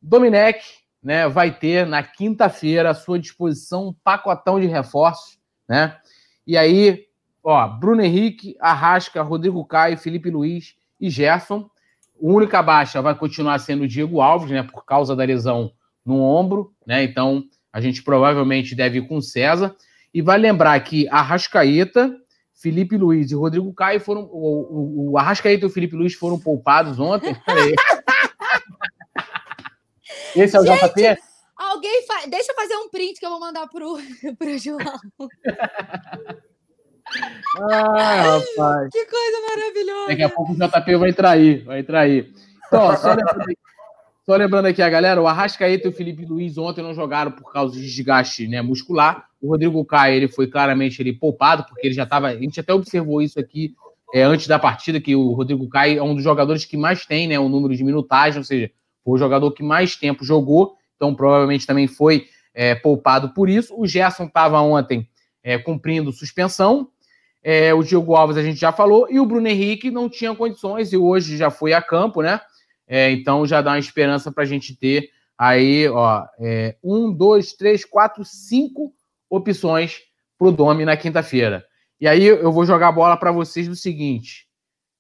Domenech né, vai ter na quinta-feira à sua disposição um pacotão de reforços. Né? E aí, ó, Bruno Henrique, Arrasca, Rodrigo Caio, Felipe Luiz e Gerson. O única baixa vai continuar sendo o Diego Alves, né, por causa da lesão no ombro, né? Então, a gente provavelmente deve ir com César. E vai lembrar que Arrascaeta, Felipe Luiz e Rodrigo Caio foram. O, o, o Arrascaeta e o Felipe Luiz foram poupados ontem. Esse é o gente, JP? Alguém fa... Deixa eu fazer um print que eu vou mandar pro, pro João. Ah, rapaz. Que coisa maravilhosa. Daqui a pouco o JP vai trair, vai trair. Então, só só lembrando aqui a galera, o Arrascaeta e o Felipe Luiz ontem não jogaram por causa de desgaste né, muscular. O Rodrigo Caio ele foi claramente ele poupado, porque ele já estava. A gente até observou isso aqui é, antes da partida, que o Rodrigo Caio é um dos jogadores que mais tem né, o número de minutagem, ou seja, foi o jogador que mais tempo jogou, então provavelmente também foi é, poupado por isso. O Gerson estava ontem é, cumprindo suspensão. É, o Diego Alves a gente já falou, e o Bruno Henrique não tinha condições, e hoje já foi a campo, né? É, então já dá uma esperança para a gente ter aí, ó, é, um, dois, três, quatro, cinco opções para o Domi na quinta-feira. E aí eu vou jogar a bola para vocês do seguinte: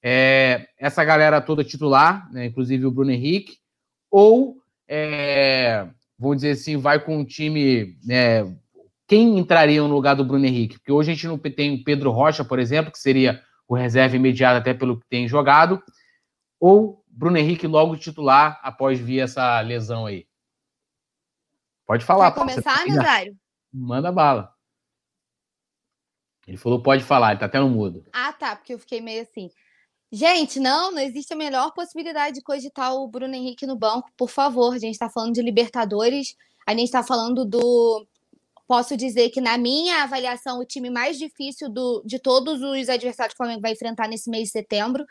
é, essa galera toda titular, né, inclusive o Bruno Henrique, ou é, vamos dizer assim, vai com um time. Né, quem entraria no lugar do Bruno Henrique? Porque hoje a gente não tem o Pedro Rocha, por exemplo, que seria o reserva imediato até pelo que tem jogado, ou Bruno Henrique logo titular após vir essa lesão aí. Pode falar. Quer começar, Nazário? Manda bala. Ele falou, pode falar, ele tá até no mudo. Ah, tá, porque eu fiquei meio assim. Gente, não, não existe a melhor possibilidade de cogitar o Bruno Henrique no banco, por favor. A gente está falando de Libertadores, a gente está falando do. Posso dizer que, na minha avaliação, o time mais difícil do, de todos os adversários que o Flamengo vai enfrentar nesse mês de setembro.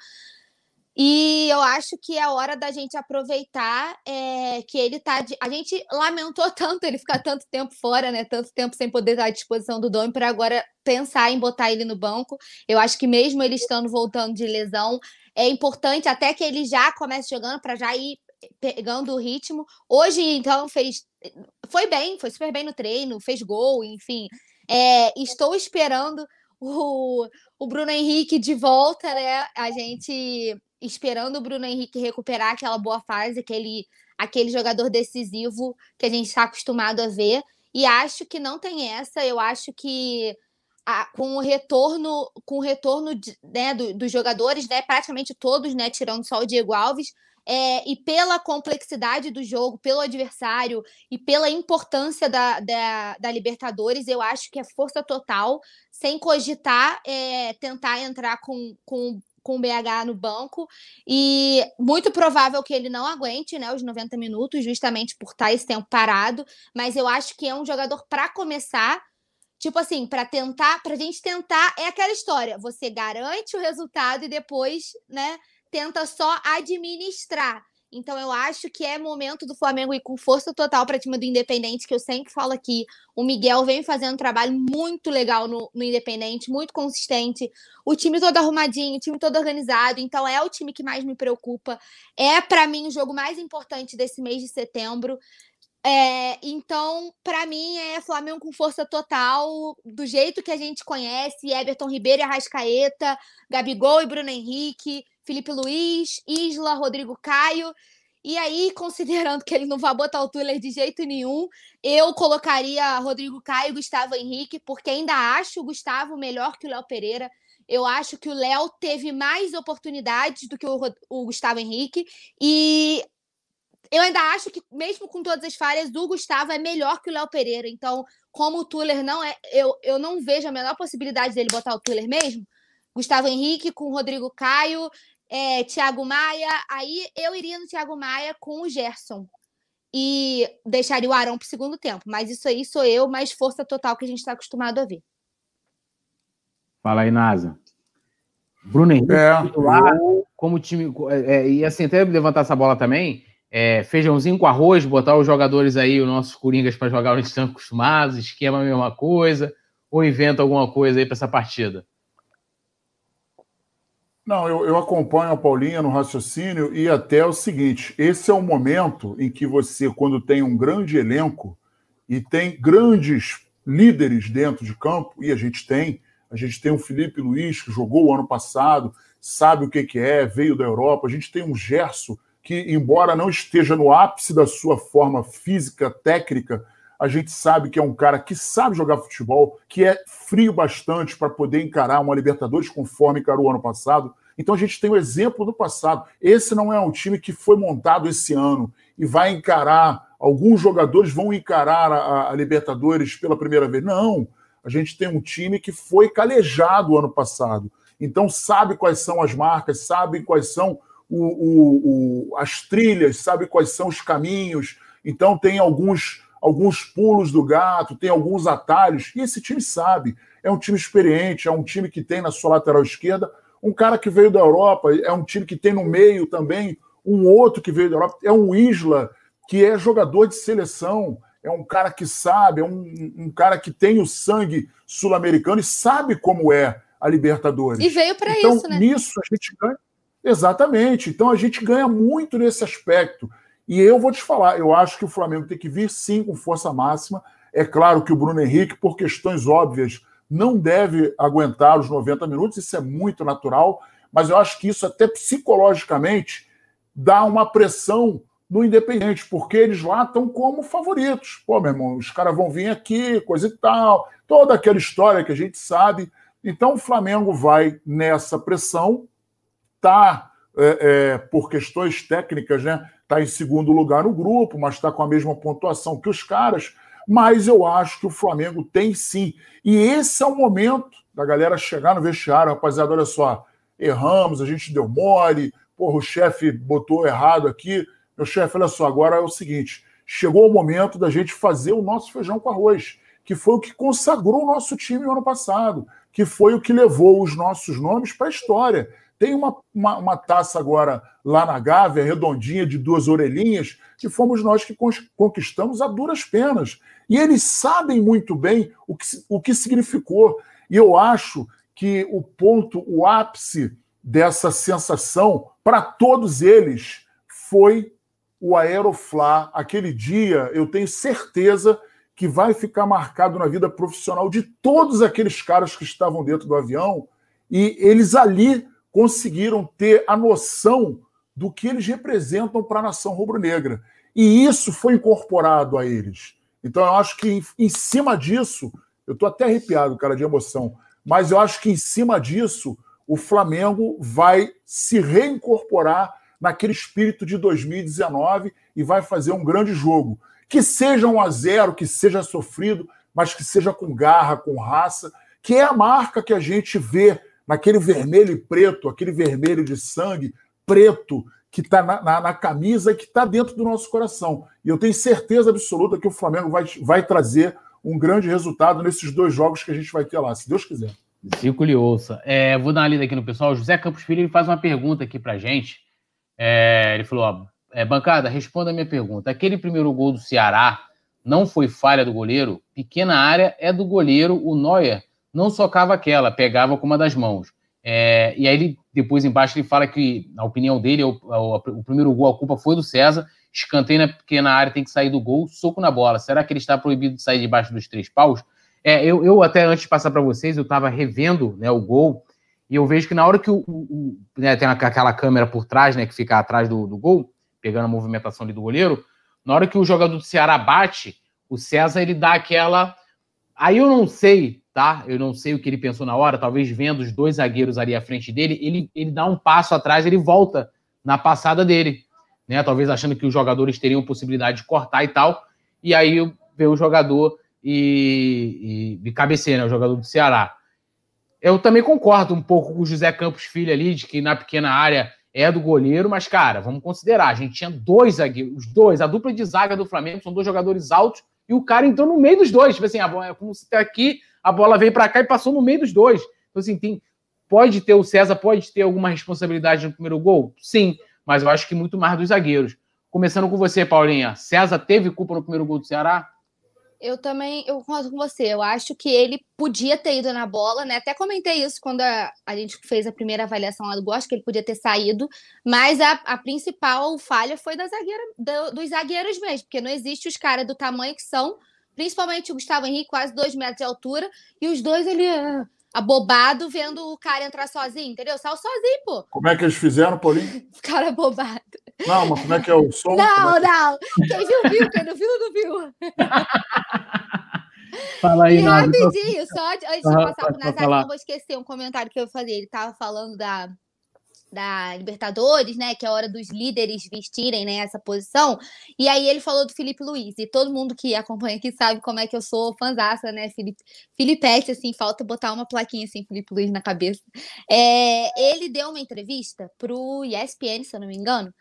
E eu acho que é hora da gente aproveitar é, que ele tá. De... A gente lamentou tanto ele ficar tanto tempo fora, né? Tanto tempo sem poder estar à disposição do Dome, para agora pensar em botar ele no banco. Eu acho que mesmo ele estando voltando de lesão, é importante até que ele já comece jogando para já ir pegando o ritmo. Hoje, então, fez. Foi bem, foi super bem no treino, fez gol, enfim. É, estou esperando o, o Bruno Henrique de volta, né? A gente esperando o Bruno Henrique recuperar aquela boa fase, aquele, aquele jogador decisivo que a gente está acostumado a ver. E acho que não tem essa. Eu acho que a, com o retorno, com o retorno de, né, do, dos jogadores, né, praticamente todos, né, tirando só o Diego Alves, é, e pela complexidade do jogo, pelo adversário e pela importância da, da, da Libertadores, eu acho que é força total, sem cogitar é, tentar entrar com, com, com o BH no banco. E muito provável que ele não aguente né, os 90 minutos, justamente por estar esse tempo parado. Mas eu acho que é um jogador para começar Tipo assim, para tentar, para a gente tentar, é aquela história. Você garante o resultado e depois, né, tenta só administrar. Então eu acho que é momento do Flamengo ir com força total para time do Independente, que eu sempre falo aqui. O Miguel vem fazendo um trabalho muito legal no, no Independente, muito consistente. O time todo arrumadinho, o time todo organizado. Então é o time que mais me preocupa. É para mim o jogo mais importante desse mês de setembro. É, então, para mim, é Flamengo com força total, do jeito que a gente conhece: Everton Ribeiro e Arrascaeta, Gabigol e Bruno Henrique, Felipe Luiz, Isla, Rodrigo Caio. E aí, considerando que ele não vai botar o Tuller de jeito nenhum, eu colocaria Rodrigo Caio e Gustavo Henrique, porque ainda acho o Gustavo melhor que o Léo Pereira. Eu acho que o Léo teve mais oportunidades do que o, o Gustavo Henrique. E eu ainda acho que, mesmo com todas as falhas, o Gustavo é melhor que o Léo Pereira. Então, como o Tuller não é. Eu, eu não vejo a menor possibilidade dele botar o Tuller mesmo. Gustavo Henrique com o Rodrigo Caio, é, Thiago Maia. Aí eu iria no Thiago Maia com o Gerson. E deixaria o Arão para o segundo tempo. Mas isso aí sou eu, mais força total que a gente está acostumado a ver. Fala aí, Nasa. Bruno Henrique, é, titular, como time. É, é, e assim, até levantar essa bola também. É, feijãozinho com arroz, botar os jogadores aí, os nossos coringas, para jogar onde estão acostumados, esquema a mesma coisa, ou inventa alguma coisa aí para essa partida? Não, eu, eu acompanho a Paulinha no raciocínio e até o seguinte: esse é o momento em que você, quando tem um grande elenco e tem grandes líderes dentro de campo, e a gente tem, a gente tem o Felipe Luiz, que jogou o ano passado, sabe o que, que é, veio da Europa, a gente tem um Gerson, que, embora não esteja no ápice da sua forma física, técnica, a gente sabe que é um cara que sabe jogar futebol, que é frio bastante para poder encarar uma Libertadores conforme encarou o ano passado. Então a gente tem o exemplo do passado. Esse não é um time que foi montado esse ano e vai encarar. Alguns jogadores vão encarar a, a Libertadores pela primeira vez. Não. A gente tem um time que foi calejado ano passado. Então sabe quais são as marcas, sabe quais são o, o, o, as trilhas, sabe quais são os caminhos. Então tem alguns alguns pulos do gato, tem alguns atalhos, e esse time sabe. É um time experiente, é um time que tem na sua lateral esquerda um cara que veio da Europa, é um time que tem no meio também um outro que veio da Europa, é um Isla que é jogador de seleção, é um cara que sabe, é um, um cara que tem o sangue sul-americano e sabe como é a Libertadores. E veio para então, isso, né? Nisso a gente ganha. Exatamente. Então a gente ganha muito nesse aspecto. E eu vou te falar, eu acho que o Flamengo tem que vir sim com força máxima. É claro que o Bruno Henrique, por questões óbvias, não deve aguentar os 90 minutos, isso é muito natural, mas eu acho que isso até psicologicamente dá uma pressão no Independente, porque eles lá estão como favoritos. Pô, meu irmão, os caras vão vir aqui, coisa e tal, toda aquela história que a gente sabe. Então o Flamengo vai nessa pressão, tá é, é, por questões técnicas, né? Tá em segundo lugar no grupo, mas está com a mesma pontuação que os caras mas eu acho que o Flamengo tem sim. E esse é o momento da galera chegar no vestiário, rapaziada, olha só, erramos, a gente deu mole, porra, o chefe botou errado aqui. Meu chefe, olha só, agora é o seguinte, chegou o momento da gente fazer o nosso feijão com arroz, que foi o que consagrou o nosso time no ano passado, que foi o que levou os nossos nomes para a história. Tem uma, uma, uma, taça agora lá na Gávea, redondinha, de duas orelhinhas, que fomos nós que conquistamos a duras penas. E eles sabem muito bem o que, o que significou. E eu acho que o ponto, o ápice dessa sensação, para todos eles, foi o Aeroflá. Aquele dia, eu tenho certeza que vai ficar marcado na vida profissional de todos aqueles caras que estavam dentro do avião. E eles ali conseguiram ter a noção do que eles representam para a nação rubro-negra. E isso foi incorporado a eles. Então, eu acho que em, cima disso, eu estou até arrepiado, cara, de emoção, mas eu acho que em cima disso, o Flamengo vai se reincorporar naquele espírito de 2019 e vai fazer um grande jogo. Que seja um a zero, que seja sofrido, mas que seja com garra, com raça, que é a marca que a gente vê naquele vermelho e preto, aquele vermelho de sangue preto que está na, na, na, camisa que está dentro do nosso coração. E eu tenho certeza absoluta que o Flamengo vai, vai trazer um grande resultado nesses dois jogos que a gente vai ter lá, se Deus quiser. Fico lhe ouça. É, vou dar uma lida aqui no pessoal. O José Campos Filho faz uma pergunta aqui pra gente. É, ele falou: ó, é, bancada, responda a minha pergunta. Aquele primeiro gol do Ceará não foi falha do goleiro? Pequena área é do goleiro, o Neuer não socava aquela, pegava com uma das mãos. É, e aí ele, depois embaixo, ele fala que, na opinião dele, o, o, o, primeiro gol, a culpa foi do César, escanteio na pequena área, tem que sair do gol, soco na bola. Será que ele está proibido de sair debaixo dos três paus? É, eu, eu até, antes de passar para vocês, eu estava revendo né, o gol, e eu vejo que na hora que o, o né, tem aquela câmera por trás, né, que fica atrás do, do gol, pegando a movimentação ali do goleiro, na hora que o jogador do Ceará bate, o César ele dá aquela. Aí eu não sei, tá? Eu não sei o que ele pensou na hora, talvez vendo os dois zagueiros ali à frente dele, ele, ele dá um passo atrás, ele volta na passada dele, né? Talvez achando que os jogadores teriam possibilidade de cortar e tal. E aí vê o jogador e, e, e cabeceia, né? O jogador do Ceará. Eu também concordo um pouco com o José Campos Filho ali, de que na pequena área é do goleiro, mas, cara, vamos considerar, a gente tinha dois zagueiros, os dois, a dupla de zaga do Flamengo são dois jogadores altos e o cara entrou no meio dos dois. Tipo assim, a bola, é como se tá aqui, a bola veio para cá e passou no meio dos dois. Então, assim, tem, pode ter o César, pode ter alguma responsabilidade no primeiro gol? Sim, mas eu acho que muito mais dos zagueiros. Começando com você, Paulinha. César teve culpa no primeiro gol do Ceará? eu também eu concordo com você. Eu acho que ele podia ter ido na bola, né? Até comentei isso quando a, a gente fez a primeira avaliação lá do gol, acho que ele podia ter saído, mas a, a principal falha foi da zagueira, do, dos zagueiros mesmo, porque não existe os caras do tamanho que são, principalmente o Gustavo Henrique, quase dois metros de altura, e os dois ele ah, abobado vendo o cara entrar sozinho, entendeu? Saiu sozinho, pô. Como é que eles fizeram, Paulinho? cara abobado. Não, mas como é que é o som? Não, é que... não. Quem viu, viu. Quem não viu, não viu. Fala aí, E rapidinho, só antes de passar para o Nazário, não vou esquecer um comentário que eu falei. Ele estava falando da, da Libertadores, né? Que é a hora dos líderes vestirem né, essa posição. E aí ele falou do Felipe Luiz. E todo mundo que acompanha aqui sabe como é que eu sou fanzaça, né? Felipe, Filipete, assim, falta botar uma plaquinha assim, Felipe Luiz na cabeça. É, ele deu uma entrevista para o ESPN, se eu não me engano.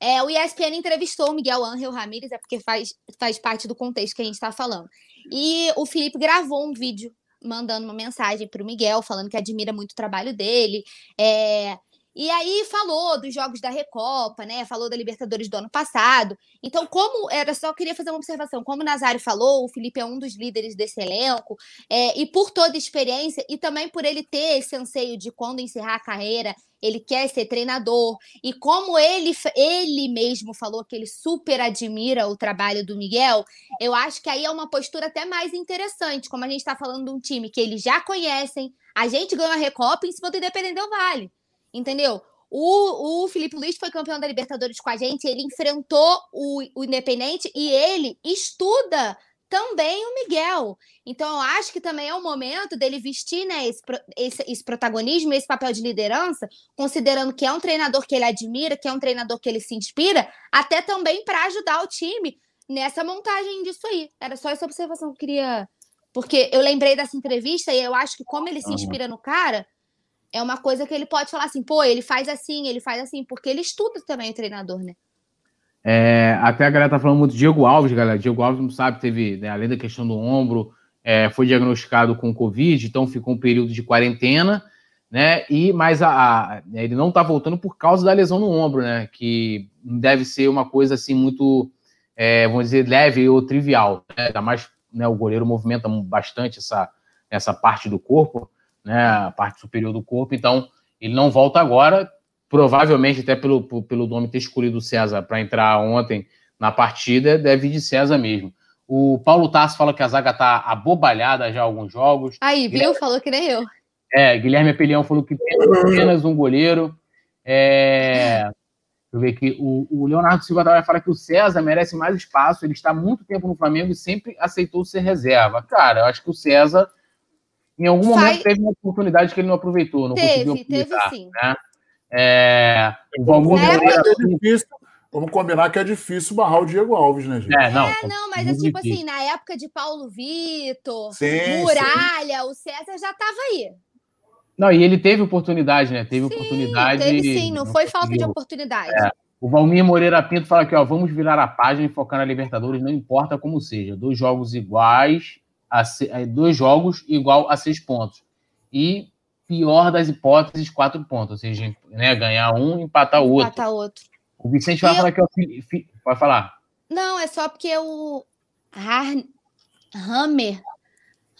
É, o ESPN entrevistou o Miguel Ángel Ramírez, é porque faz, faz parte do contexto que a gente está falando. E o Felipe gravou um vídeo mandando uma mensagem para o Miguel, falando que admira muito o trabalho dele. É, e aí falou dos jogos da Recopa, né? Falou da Libertadores do ano passado. Então, como era só queria fazer uma observação, como o Nazário falou, o Felipe é um dos líderes desse elenco, é, e por toda a experiência, e também por ele ter esse anseio de quando encerrar a carreira, ele quer ser treinador. E como ele, ele mesmo falou que ele super admira o trabalho do Miguel, eu acho que aí é uma postura até mais interessante, como a gente está falando de um time que eles já conhecem. A gente ganhou a Recopa em cima do Independente Del Vale entendeu? O, o Felipe Luiz foi campeão da Libertadores com a gente, ele enfrentou o, o Independente e ele estuda também o Miguel. Então, eu acho que também é o momento dele vestir né, esse, esse, esse, protagonismo, esse papel de liderança, considerando que é um treinador que ele admira, que é um treinador que ele se inspira, até também para ajudar o time nessa montagem disso aí. Era só essa observação que eu queria. Porque eu lembrei dessa entrevista e eu acho que, como ele se inspira no cara, é uma coisa que ele pode falar assim, pô, ele faz assim, ele faz assim, porque ele estuda também o treinador, né? É, até a galera tá falando muito de Diego Alves, galera. Diego Alves não sabe, teve, né, além da questão do ombro, é, foi diagnosticado com Covid, então ficou um período de quarentena, né? E mas a, a, ele não tá voltando por causa da lesão no ombro, né? Que deve ser uma coisa assim muito, é, vamos dizer, leve ou trivial. Né? Ainda mais né, o goleiro movimenta bastante essa, essa parte do corpo né, a parte superior do corpo, então ele não volta agora, provavelmente até pelo, pelo nome ter escolhido o César para entrar ontem na partida, deve ir de César mesmo. O Paulo Tasso fala que a zaga tá abobalhada já alguns jogos. Aí, viu? Guilherme... Falou que nem eu. É, Guilherme Apelião falou que tem apenas um goleiro. É... eu ver aqui. O, o Leonardo Silva vai falar que o César merece mais espaço. Ele está há muito tempo no Flamengo e sempre aceitou ser reserva. Cara, eu acho que o César, em algum momento, Sai... teve uma oportunidade que ele não aproveitou. Não teve, teve sim. Né? É, o Valmir é difícil. Vamos combinar que é difícil barrar o Diego Alves, né, gente? É, não, é, não mas é tipo difícil. assim, na época de Paulo Vitor, sim, Muralha, sim. o César já estava aí. Não, e ele teve oportunidade, né? Teve sim, oportunidade. Teve sim, não, não foi falta de oportunidade. É. O Valmir Moreira Pinto fala aqui, ó, vamos virar a página e focar na Libertadores, não importa como seja. Dois jogos iguais, a se... É, dois jogos igual a seis pontos. E pior das hipóteses, quatro pontos. Ou seja, né, ganhar um, empatar o outro. Empatar outro. O Vicente vai falar que é o Pode falar. Não, é só porque o Hammer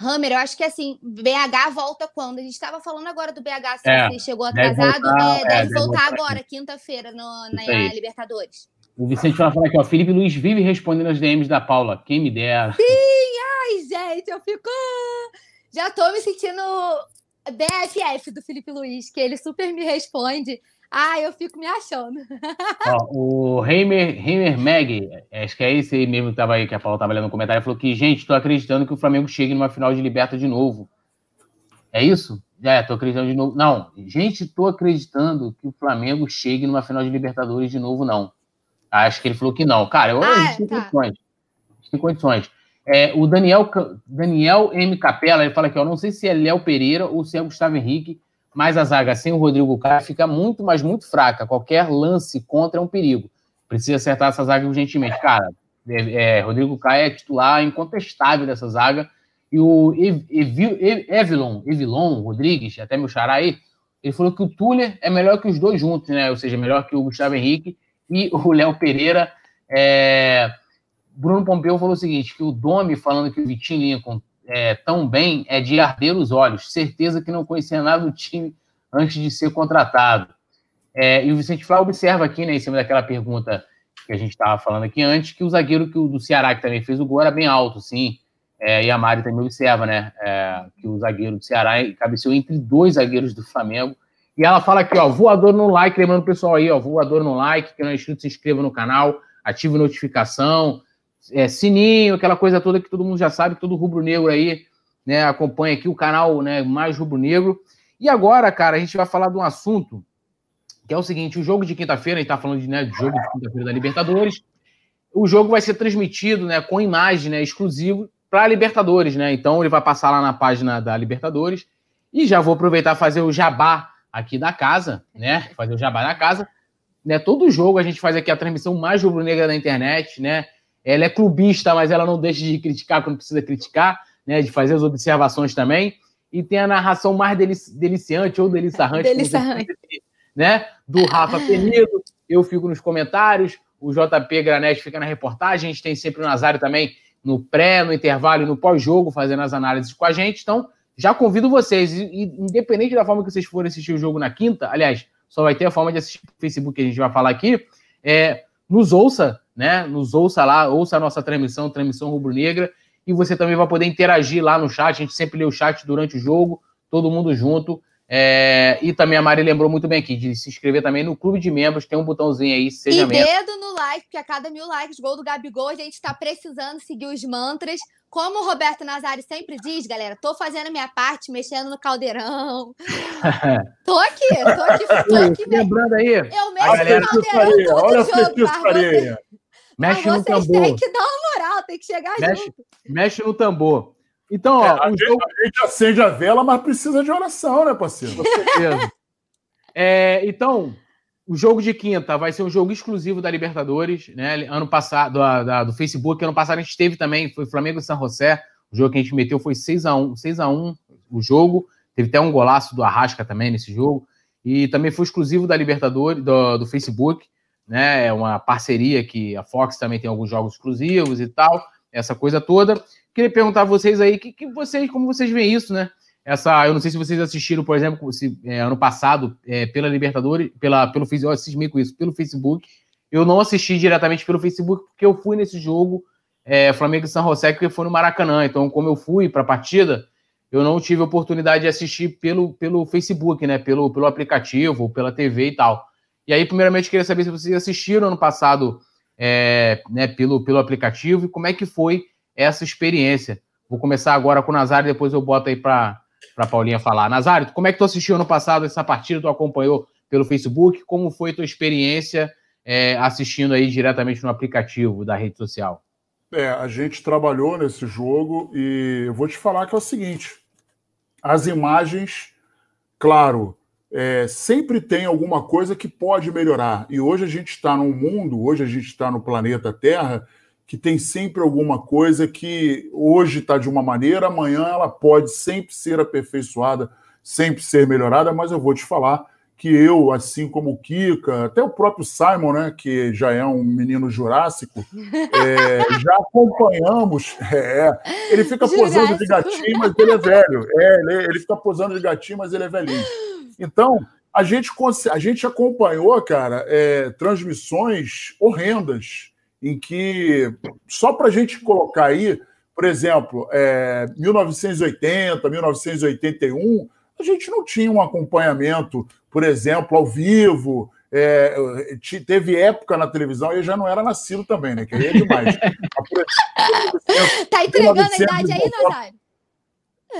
Hammer, eu acho que assim, BH volta quando? A gente estava falando agora do BH, se é, chegou atrasado, deve voltar, é, deve, é, deve voltar, agora, quinta-feira, na Libertadores. O Vicente vai falar aqui, ó, Felipe Luiz vive respondendo as DMs da Paula, quem me dera. Sim, ai, gente, eu fico... Já tô me sentindo BFF do Felipe Luiz, que ele super me responde. Ah, eu fico me achando. Ó, o Heimer, Heimer Mag, acho que é esse aí mesmo que tava aí, que a Paula tava lendo no comentário, falou que, gente, estou acreditando que o Flamengo chegue numa final de liberta de novo. É isso? Já é, tô acreditando de novo. Não, gente, estou acreditando que o Flamengo chegue numa final de Libertadores de novo, não. Acho que ele falou que não. Cara, eu, ah, a gente tem tá. condições. Tem condições. É, o Daniel, Daniel M. Capela, ele fala aqui, eu não sei se é Léo Pereira ou se é Gustavo Henrique, mas a zaga sem o Rodrigo Caio fica muito, mas muito fraca. Qualquer lance contra é um perigo. Precisa acertar essa zaga urgentemente. Cara, é, é, Rodrigo Caio é titular incontestável dessa zaga. E o Evilon, Evilon Rodrigues, até meu xará aí, ele falou que o Tuller é melhor que os dois juntos, né? Ou seja, melhor que o Gustavo Henrique e o Léo Pereira. É... Bruno Pompeu falou o seguinte: que o Domi falando que o Vitinho Lincoln é, tão bem é de arder os olhos. Certeza que não conhecia nada do time antes de ser contratado. É, e o Vicente Flá observa aqui, né, em cima daquela pergunta que a gente estava falando aqui antes, que o zagueiro que o, do Ceará, que também fez o gol, era bem alto, sim. É, e a Mari também observa, né, é, que o zagueiro do Ceará cabeceou entre dois zagueiros do Flamengo. E ela fala aqui, ó, voador no like, lembrando o pessoal aí, ó, voador no like, que não é inscrito, se inscreva no canal, ative notificação, é, sininho, aquela coisa toda que todo mundo já sabe, todo rubro-negro aí, né, acompanha aqui o canal, né, mais rubro-negro. E agora, cara, a gente vai falar de um assunto que é o seguinte, o jogo de quinta-feira, a gente tá falando de, né, de jogo de quinta-feira da Libertadores, o jogo vai ser transmitido, né, com imagem, né, exclusivo para Libertadores, né, então ele vai passar lá na página da Libertadores, e já vou aproveitar fazer o jabá aqui da casa, né, fazer o jabá da casa, né, todo jogo a gente faz aqui a transmissão mais rubro-negra da internet, né, ela é clubista, mas ela não deixa de criticar quando precisa criticar, né? De fazer as observações também. E tem a narração mais delici deliciante ou deliciarrante, deliciarrante. né? Do Rafa Penido. Eu fico nos comentários, o JP Granete fica na reportagem, a gente tem sempre o Nazário também no pré, no intervalo e no pós-jogo, fazendo as análises com a gente. Então, já convido vocês, independente da forma que vocês forem assistir o jogo na quinta, aliás, só vai ter a forma de assistir no Facebook que a gente vai falar aqui, é, nos ouça né? Nos ouça lá, ouça a nossa transmissão, transmissão rubro-negra, e você também vai poder interagir lá no chat. A gente sempre lê o chat durante o jogo, todo mundo junto. É, e também a Mari lembrou muito bem aqui de se inscrever também no clube de membros, tem um botãozinho aí, seja e membro. dedo no like, porque a cada mil likes, gol do Gabigol, a gente está precisando seguir os mantras. Como o Roberto Nazário sempre diz, galera, tô fazendo minha parte, mexendo no caldeirão. tô aqui, tô aqui, tô aqui. Lembrando aí. Eu mexo no caldeirão todo olha jogo, Mexe no tambor. Tem que dar uma moral, tem que chegar mexe, junto. Mexe no tambor. Então, ó, é, a, gente, jogo... a, gente, acende a vela, mas precisa de oração, né, parceiro? Com certeza. é, então, o jogo de quinta vai ser um jogo exclusivo da Libertadores, né? Ano passado, da, da, do Facebook, ano passado a gente teve também, foi Flamengo e San José. O jogo que a gente meteu foi 6x1, 6x1 o jogo. Teve até um golaço do Arrasca também nesse jogo. E também foi exclusivo da Libertadores, do, do Facebook né? É uma parceria que a Fox também tem alguns jogos exclusivos e tal, essa coisa toda. Queria perguntar a vocês aí, que, que vocês, como vocês veem isso, né? Essa, eu não sei se vocês assistiram, por exemplo, se, é, ano passado, é, pela Libertadores, pela, pelo eu assisti com isso, pelo Facebook. Eu não assisti diretamente pelo Facebook, porque eu fui nesse jogo é, Flamengo e São José, que foi no Maracanã. Então, como eu fui para a partida, eu não tive oportunidade de assistir pelo, pelo Facebook, né? Pelo, pelo aplicativo, pela TV e tal. E aí, primeiramente, queria saber se vocês assistiram ano passado é, né, pelo, pelo aplicativo e como é que foi essa experiência. Vou começar agora com o Nazário, depois eu boto aí para a Paulinha falar. Nazário, como é que tu assistiu ano passado essa partida? Tu acompanhou pelo Facebook? Como foi tua experiência é, assistindo aí diretamente no aplicativo da rede social? É, a gente trabalhou nesse jogo e eu vou te falar que é o seguinte: as imagens, claro, é, sempre tem alguma coisa que pode melhorar. E hoje a gente está num mundo, hoje a gente está no planeta Terra, que tem sempre alguma coisa que hoje está de uma maneira, amanhã ela pode sempre ser aperfeiçoada, sempre ser melhorada, mas eu vou te falar que eu, assim como o Kika, até o próprio Simon, né, que já é um menino jurássico, é, já acompanhamos. É, ele fica posando de gatinho, mas ele é velho. É, ele, ele, fica posando de gatinho, mas ele é velhinho. Então, a gente, a gente acompanhou, cara, é, transmissões horrendas, em que, só para a gente colocar aí, por exemplo, é, 1980, 1981, a gente não tinha um acompanhamento, por exemplo, ao vivo. É, teve época na televisão, e já não era nascido também, né? Que aí é demais. tá entregando a idade aí, Nazário?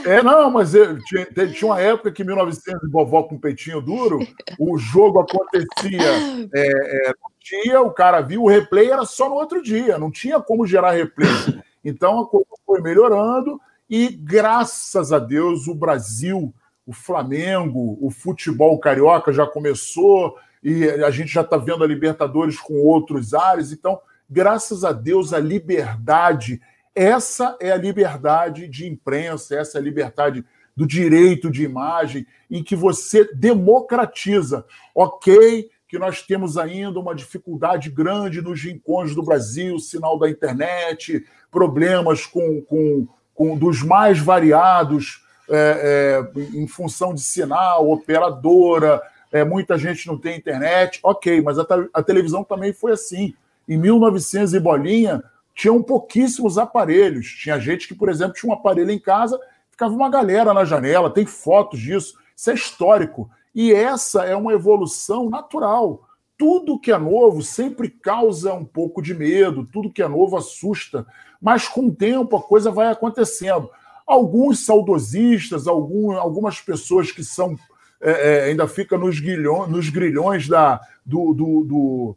É, não, mas eu, tinha, tinha uma época que 1900 vovó com peitinho duro, o jogo acontecia é, é, dia, o cara viu, o replay era só no outro dia, não tinha como gerar replay. Então a coisa foi melhorando e, graças a Deus, o Brasil o Flamengo, o futebol carioca já começou e a gente já está vendo a Libertadores com outros ares. Então, graças a Deus, a liberdade, essa é a liberdade de imprensa, essa é a liberdade do direito de imagem, em que você democratiza. Ok, que nós temos ainda uma dificuldade grande nos rincões do Brasil, sinal da internet, problemas com, com, com dos mais variados é, é, em função de sinal, operadora, é, muita gente não tem internet, ok, mas a, a, televisão também foi assim. Em 1900 e bolinha, tinham pouquíssimos aparelhos. Tinha gente que, por exemplo, tinha um aparelho em casa, ficava uma galera na janela, tem fotos disso, isso é histórico. E essa é uma evolução natural. Tudo que é novo sempre causa um pouco de medo, tudo que é novo assusta, mas com o tempo a coisa vai acontecendo. Alguns saudosistas, algum, algumas pessoas que são é, é, ainda ficam nos, nos grilhões da, do, do, do,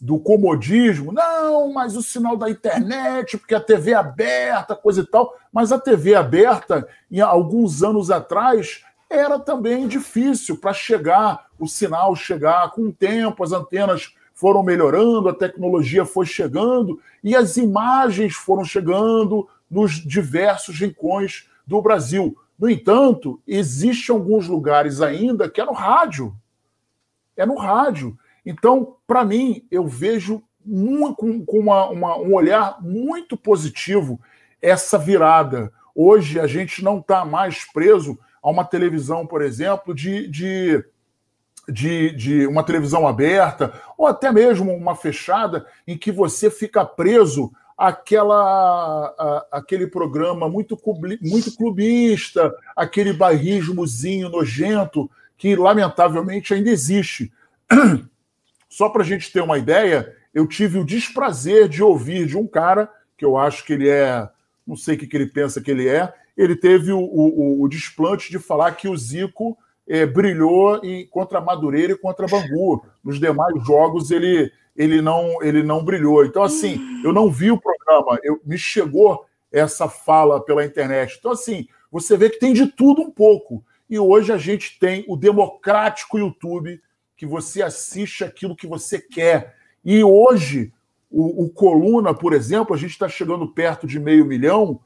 do, comodismo. Não, mas o sinal da internet, porque a TV é aberta, coisa e tal. Mas a TV aberta, em alguns anos atrás, era também difícil para chegar, o sinal chegar com o tempo, as antenas foram melhorando, a tecnologia foi chegando e as imagens foram chegando, nos diversos rincões do Brasil. No entanto, existem alguns lugares ainda que é no rádio. É no rádio. Então, para mim, eu vejo com uma, uma, um olhar muito positivo essa virada. Hoje a gente não está mais preso a uma televisão, por exemplo, de, de, de, de, uma televisão aberta, ou até mesmo uma fechada, em que você fica preso aquela, a, aquele programa muito, muito clubista, aquele bairrismozinho nojento que, lamentavelmente, ainda existe. Só para a gente ter uma ideia, eu tive o desprazer de ouvir de um cara, que eu acho que ele é, não sei o que, que ele pensa que ele é, ele teve o, o, o desplante de falar que o Zico é, brilhou em, contra Madureira e contra Bangu. Nos demais jogos ele ele não, ele não brilhou. Então, assim, eu não vi o programa, eu, me chegou essa fala pela internet. Então, assim, você vê que tem de tudo um pouco. E hoje a gente tem o democrático YouTube, que você assiste aquilo que você quer. E hoje, o, o Coluna, por exemplo, a gente está chegando perto de meio milhão,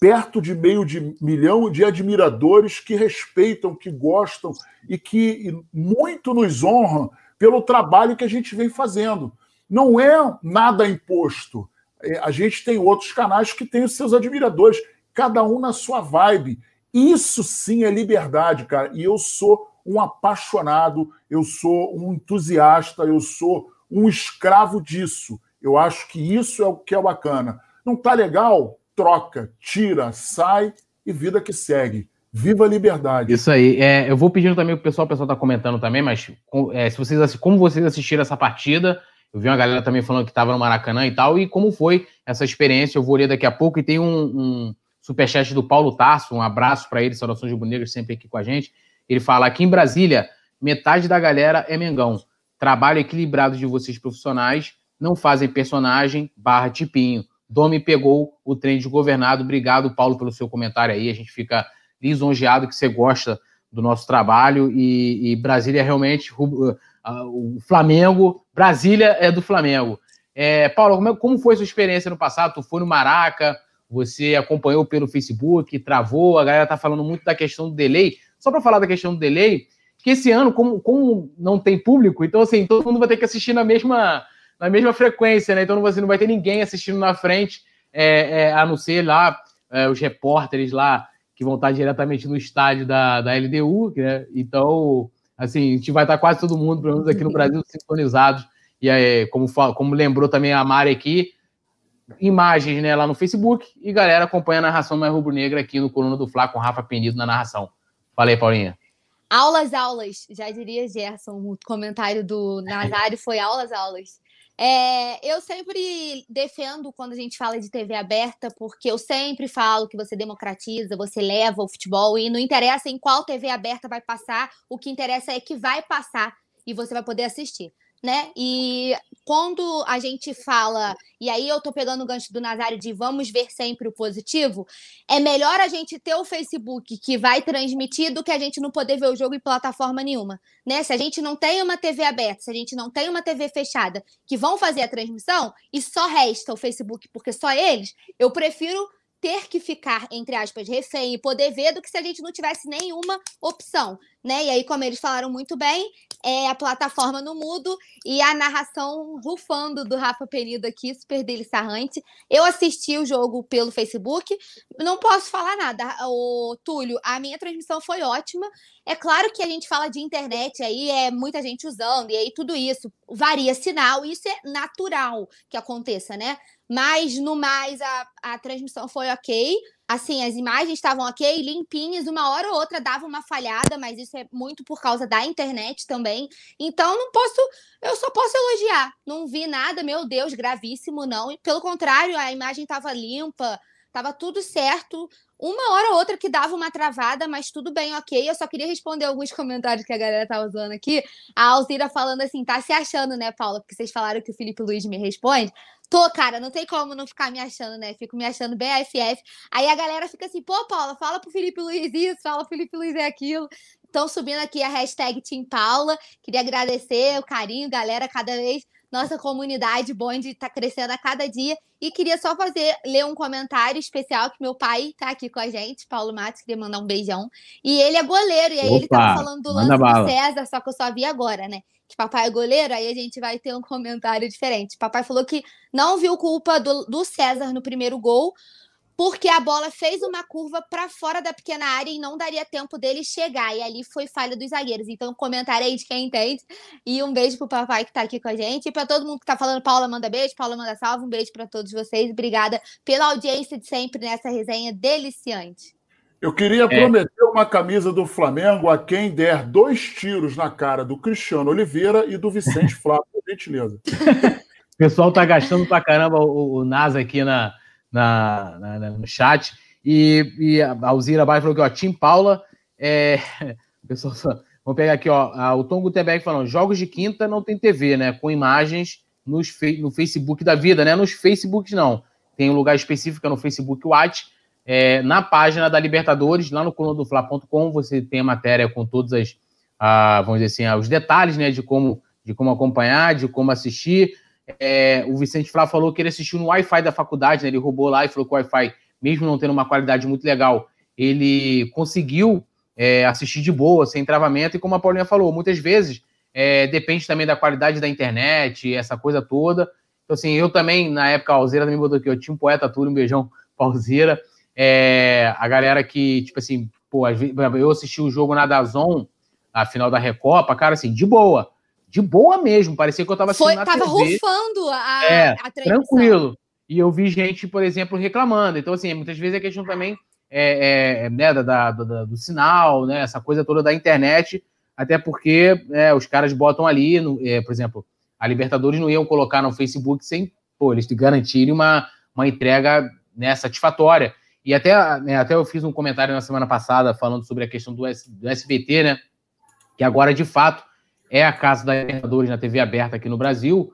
perto de meio de milhão de admiradores que respeitam, que gostam e que muito nos honram pelo trabalho que a gente vem fazendo. Não é nada imposto. É, a gente tem outros canais que têm os seus admiradores, cada um na sua vibe. Isso sim é liberdade, cara. E eu sou um apaixonado, eu sou um entusiasta, eu sou um escravo disso. Eu acho que isso é o que é bacana. Não tá legal? Troca, tira, sai e vida que segue. Viva a liberdade. Isso aí. É, eu vou pedindo também o pessoal, o pessoal está comentando também, mas é, se vocês, como vocês assistiram essa partida, eu vi uma galera também falando que estava no Maracanã e tal, e como foi essa experiência, eu vou ler daqui a pouco, e tem um, um superchat do Paulo Tarso, um abraço para ele, saudações de Negras, sempre aqui com a gente. Ele fala: aqui em Brasília, metade da galera é Mengão. Trabalho equilibrado de vocês profissionais, não fazem personagem barra tipinho. Domi pegou o trem desgovernado. Obrigado, Paulo, pelo seu comentário aí. A gente fica lisonjeado que você gosta do nosso trabalho e, e Brasília é realmente uh, o Flamengo. Brasília é do Flamengo. É, Paulo, como, é, como foi sua experiência no passado? Tu foi no Maraca, você acompanhou pelo Facebook, travou, a galera tá falando muito da questão do delay. Só para falar da questão do delay, que esse ano, como, como não tem público, então assim, todo mundo vai ter que assistir na mesma, na mesma frequência, né? Então você não vai ter ninguém assistindo na frente, é, é, a não ser lá é, os repórteres lá que vão estar diretamente no estádio da, da LDU, né? Então, assim, a gente vai estar quase todo mundo, pelo menos aqui no Brasil, sintonizados. E aí, como, como lembrou também a Mari aqui, imagens né, lá no Facebook e galera acompanha a narração mais rubro-negra aqui no Coluna do Fla com Rafa Penido na narração. Fala aí, Paulinha. Aulas, aulas, já diria Gerson, o comentário do Nazário foi aulas, aulas. É, eu sempre defendo quando a gente fala de TV aberta, porque eu sempre falo que você democratiza, você leva o futebol e não interessa em qual TV aberta vai passar, o que interessa é que vai passar e você vai poder assistir né? E quando a gente fala, e aí eu tô pegando o gancho do Nazário de vamos ver sempre o positivo, é melhor a gente ter o Facebook que vai transmitir do que a gente não poder ver o jogo em plataforma nenhuma, né? Se a gente não tem uma TV aberta, se a gente não tem uma TV fechada que vão fazer a transmissão e só resta o Facebook porque só eles, eu prefiro ter que ficar, entre aspas, refém e poder ver do que se a gente não tivesse nenhuma opção, né? E aí, como eles falaram muito bem, é a plataforma no mudo e a narração rufando do Rafa Penido aqui, super deliciante. Eu assisti o jogo pelo Facebook, não posso falar nada. O Túlio, a minha transmissão foi ótima. É claro que a gente fala de internet aí, é muita gente usando, e aí tudo isso varia sinal, isso é natural que aconteça, né? Mas, no mais, a, a transmissão foi ok. Assim, as imagens estavam ok, limpinhas. Uma hora ou outra dava uma falhada, mas isso é muito por causa da internet também. Então, não posso. Eu só posso elogiar. Não vi nada, meu Deus, gravíssimo, não. Pelo contrário, a imagem estava limpa, estava tudo certo. Uma hora ou outra que dava uma travada, mas tudo bem, ok. Eu só queria responder alguns comentários que a galera tá usando aqui. A Alzira falando assim, tá se achando, né, Paula? Porque vocês falaram que o Felipe Luiz me responde. Tô, cara, não tem como não ficar me achando, né? Fico me achando bem AFF. Aí a galera fica assim, pô, Paula, fala pro Felipe Luiz isso, fala pro Felipe Luiz é aquilo. Estão subindo aqui a hashtag Team Paula. Queria agradecer o carinho, galera, cada vez nossa comunidade Bonde está crescendo a cada dia. E queria só fazer, ler um comentário especial que meu pai está aqui com a gente, Paulo Matos, queria mandar um beijão. E ele é goleiro, e aí Opa, ele estava falando do lance do César, só que eu só vi agora, né? Que papai é goleiro, aí a gente vai ter um comentário diferente. Papai falou que não viu culpa do, do César no primeiro gol, porque a bola fez uma curva para fora da pequena área e não daria tempo dele chegar. E ali foi falha dos zagueiros. Então, comentário aí de quem entende. E um beijo pro papai que tá aqui com a gente. E para todo mundo que tá falando, Paula manda beijo, Paula manda salve. Um beijo para todos vocês. Obrigada pela audiência de sempre nessa resenha deliciante. Eu queria é. prometer uma camisa do Flamengo a quem der dois tiros na cara do Cristiano Oliveira e do Vicente Flávio, por gentileza. o pessoal tá gastando pra caramba o, o NASA aqui na na, na, no chat. E, e a Alzira Baia falou que, ó, Tim Paula, é... pessoal, vamos pegar aqui, ó, o Tom Gutenberg falando, jogos de quinta não tem TV, né, com imagens nos, no Facebook da vida, né, nos Facebooks não, tem um lugar específico no Facebook Watch, é, na página da Libertadores, lá no colunadofla.com, você tem a matéria com todas as, ah, vamos dizer assim, os detalhes, né, de como, de como acompanhar, de como assistir, é, o Vicente Flá falou que ele assistiu no Wi-Fi da faculdade, né? ele roubou lá e falou que o Wi-Fi, mesmo não tendo uma qualidade muito legal, ele conseguiu é, assistir de boa, sem travamento, e como a Paulinha falou, muitas vezes é, depende também da qualidade da internet, essa coisa toda. Então, assim, eu também, na época, a Alzeira também botou aqui, eu tinha um poeta tudo, um beijão Alzeira. É, a galera que, tipo assim, pô, eu assisti o jogo na Dazon, a final da Recopa, cara, assim, de boa de boa mesmo. Parecia que eu estava assistindo Foi, tava TV. rufando a, é, a Tranquilo. E eu vi gente, por exemplo, reclamando. Então, assim, muitas vezes é questão também é, é, né, da, da, do sinal, né, essa coisa toda da internet, até porque é, os caras botam ali, no, é, por exemplo, a Libertadores não iam colocar no Facebook sem pô, eles garantirem uma, uma entrega né, satisfatória. E até, né, até eu fiz um comentário na semana passada falando sobre a questão do, S, do SBT, né? Que agora, de fato, é a casa da Libertadores na TV aberta aqui no Brasil.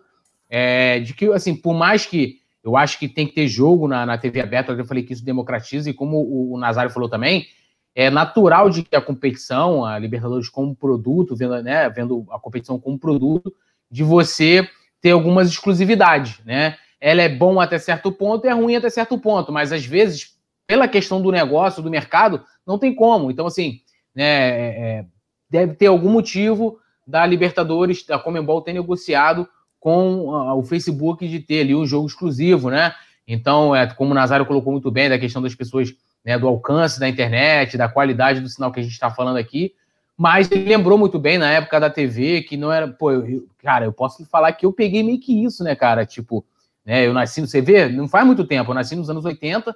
É, de que, assim, por mais que eu acho que tem que ter jogo na, na TV aberta, eu falei que isso democratiza, e como o, o Nazário falou também, é natural de que a competição, a Libertadores como produto, vendo, né, vendo a competição como produto, de você ter algumas exclusividades, né? Ela é bom até certo ponto e é ruim até certo ponto, mas às vezes pela questão do negócio, do mercado, não tem como. Então, assim, né, é, é deve ter algum motivo da Libertadores, da Comembol ter negociado com o Facebook de ter ali um jogo exclusivo, né? Então, é, como o Nazário colocou muito bem, da questão das pessoas, né, do alcance da internet, da qualidade do sinal que a gente está falando aqui, mas ele lembrou muito bem na época da TV que não era. Pô, eu, cara, eu posso falar que eu peguei meio que isso, né, cara? Tipo, né, eu nasci no CV, não faz muito tempo, eu nasci nos anos 80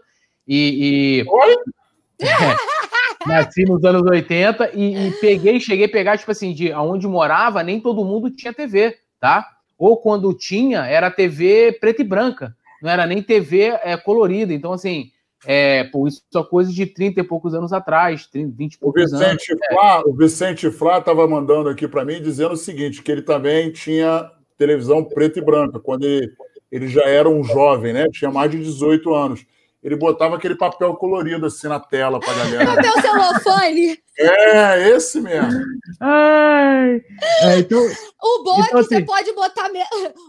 e. e... Oi? É, nasci nos anos 80 e, e, peguei, cheguei a pegar, tipo assim, de onde morava, nem todo mundo tinha TV, tá? Ou quando tinha, era TV preta e branca, não era nem TV é, colorida. Então, assim, é, pô, isso é coisa de 30 e poucos anos atrás, 30, 20 e poucos o Vicente anos. Flá, é. O Vicente Flá estava mandando aqui para mim dizendo o seguinte: que ele também tinha televisão preta e branca, quando ele, ele já era um jovem, né? Tinha mais de 18 anos ele botava aquele papel colorido assim na tela para galera. Papel celofane. É, esse mesmo. Ai, é, então, o bom então, é que assim, você pode botar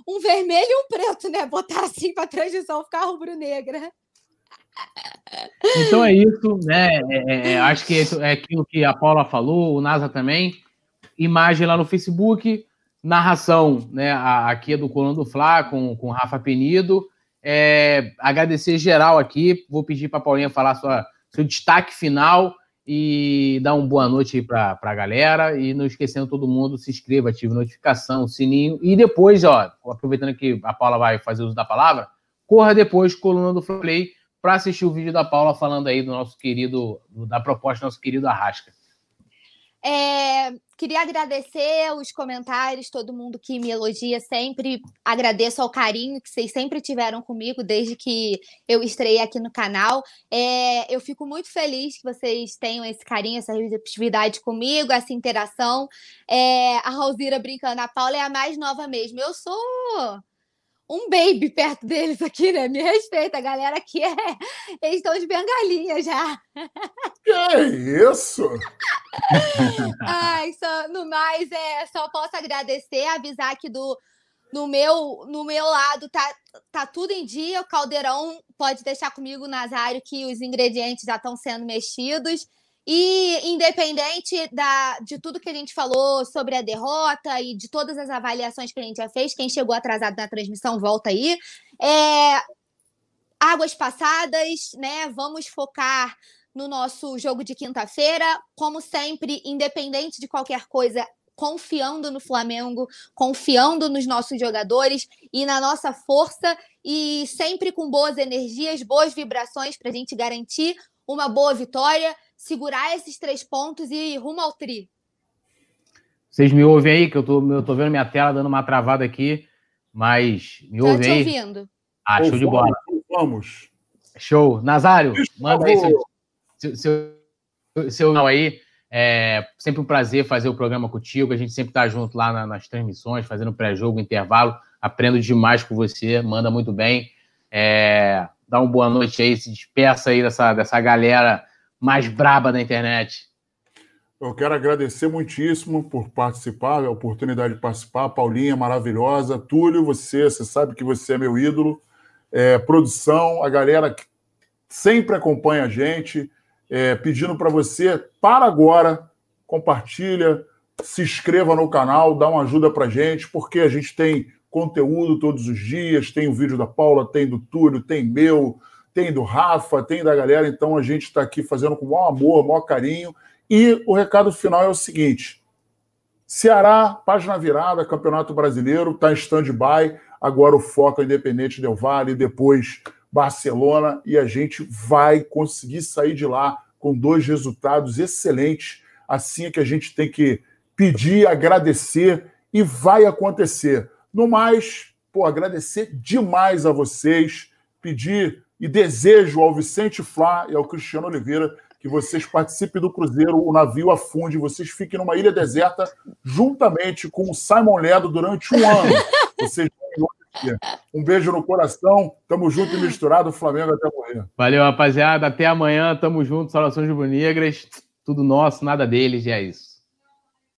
um vermelho e um preto, né? Botar assim para a transição ficar rubro-negra. Então é isso, né? É, é, é acho que é aquilo que a Paula falou, o NASA também. Imagem lá no Facebook, narração, né? Aqui é do Coluna do Fla com, com Rafa Penido. É, agradecer geral aqui. Vou pedir para Paulinha falar sua, seu destaque final e dar uma boa noite aí para a galera. E não esquecendo todo mundo, se inscreva, ative notificação, sininho. E depois, ó, aproveitando que a Paula vai fazer uso da palavra, corra depois, coluna do Play, para assistir o vídeo da Paula falando aí do nosso querido, da proposta do nosso querido Arrasca. É, queria agradecer os comentários, todo mundo que me elogia sempre. Agradeço ao carinho que vocês sempre tiveram comigo desde que eu estreiei aqui no canal. É, eu fico muito feliz que vocês tenham esse carinho, essa receptividade comigo, essa interação. É, a Rosira brincando, a Paula é a mais nova mesmo. Eu sou um baby perto deles aqui, né? Me respeita, a galera aqui é. Eles estão de bengalinha já. Que isso? Ai, só, no mais, é, só posso agradecer, avisar que do, no, meu, no meu lado tá, tá tudo em dia. O caldeirão pode deixar comigo, Nazário, que os ingredientes já estão sendo mexidos. E independente da, de tudo que a gente falou sobre a derrota e de todas as avaliações que a gente já fez, quem chegou atrasado na transmissão, volta aí. É, águas passadas, né? Vamos focar no nosso jogo de quinta-feira. Como sempre, independente de qualquer coisa, confiando no Flamengo, confiando nos nossos jogadores e na nossa força e sempre com boas energias, boas vibrações para a gente garantir uma boa vitória segurar esses três pontos e ir rumo ao tri. Vocês me ouvem aí, que eu tô, eu tô vendo minha tela dando uma travada aqui, mas me ouvem aí. te ouvindo. Ah, show de bola. Vamos. Show. Nazário, manda aí seu, seu, seu, seu não aí. É sempre um prazer fazer o programa contigo. A gente sempre tá junto lá na, nas transmissões, fazendo pré-jogo, intervalo. Aprendo demais com você, manda muito bem. É, dá uma boa noite aí, se despeça aí dessa, dessa galera mais braba da internet. Eu quero agradecer muitíssimo por participar, a oportunidade de participar. Paulinha, maravilhosa. Túlio, você, você sabe que você é meu ídolo. É, produção, a galera que sempre acompanha a gente, é, pedindo para você, para agora, compartilha, se inscreva no canal, dá uma ajuda para gente, porque a gente tem conteúdo todos os dias, tem o vídeo da Paula, tem do Túlio, tem meu, tem do Rafa, tem da galera, então a gente está aqui fazendo com o maior amor, maior carinho. E o recado final é o seguinte: Ceará, página virada, Campeonato Brasileiro, está em stand-by. Agora o foco é Independente Del Vale, depois Barcelona e a gente vai conseguir sair de lá com dois resultados excelentes. Assim é que a gente tem que pedir, agradecer e vai acontecer. No mais, pô, agradecer demais a vocês, pedir e desejo ao Vicente Flá e ao Cristiano Oliveira que vocês participem do Cruzeiro, o navio afunde, vocês fiquem numa ilha deserta juntamente com o Simon Ledo durante um ano. Vocês um beijo no coração, tamo junto e misturado, Flamengo até morrer. Valeu, rapaziada, até amanhã, tamo junto, saudações rubro-negras, tudo nosso, nada deles, e é isso.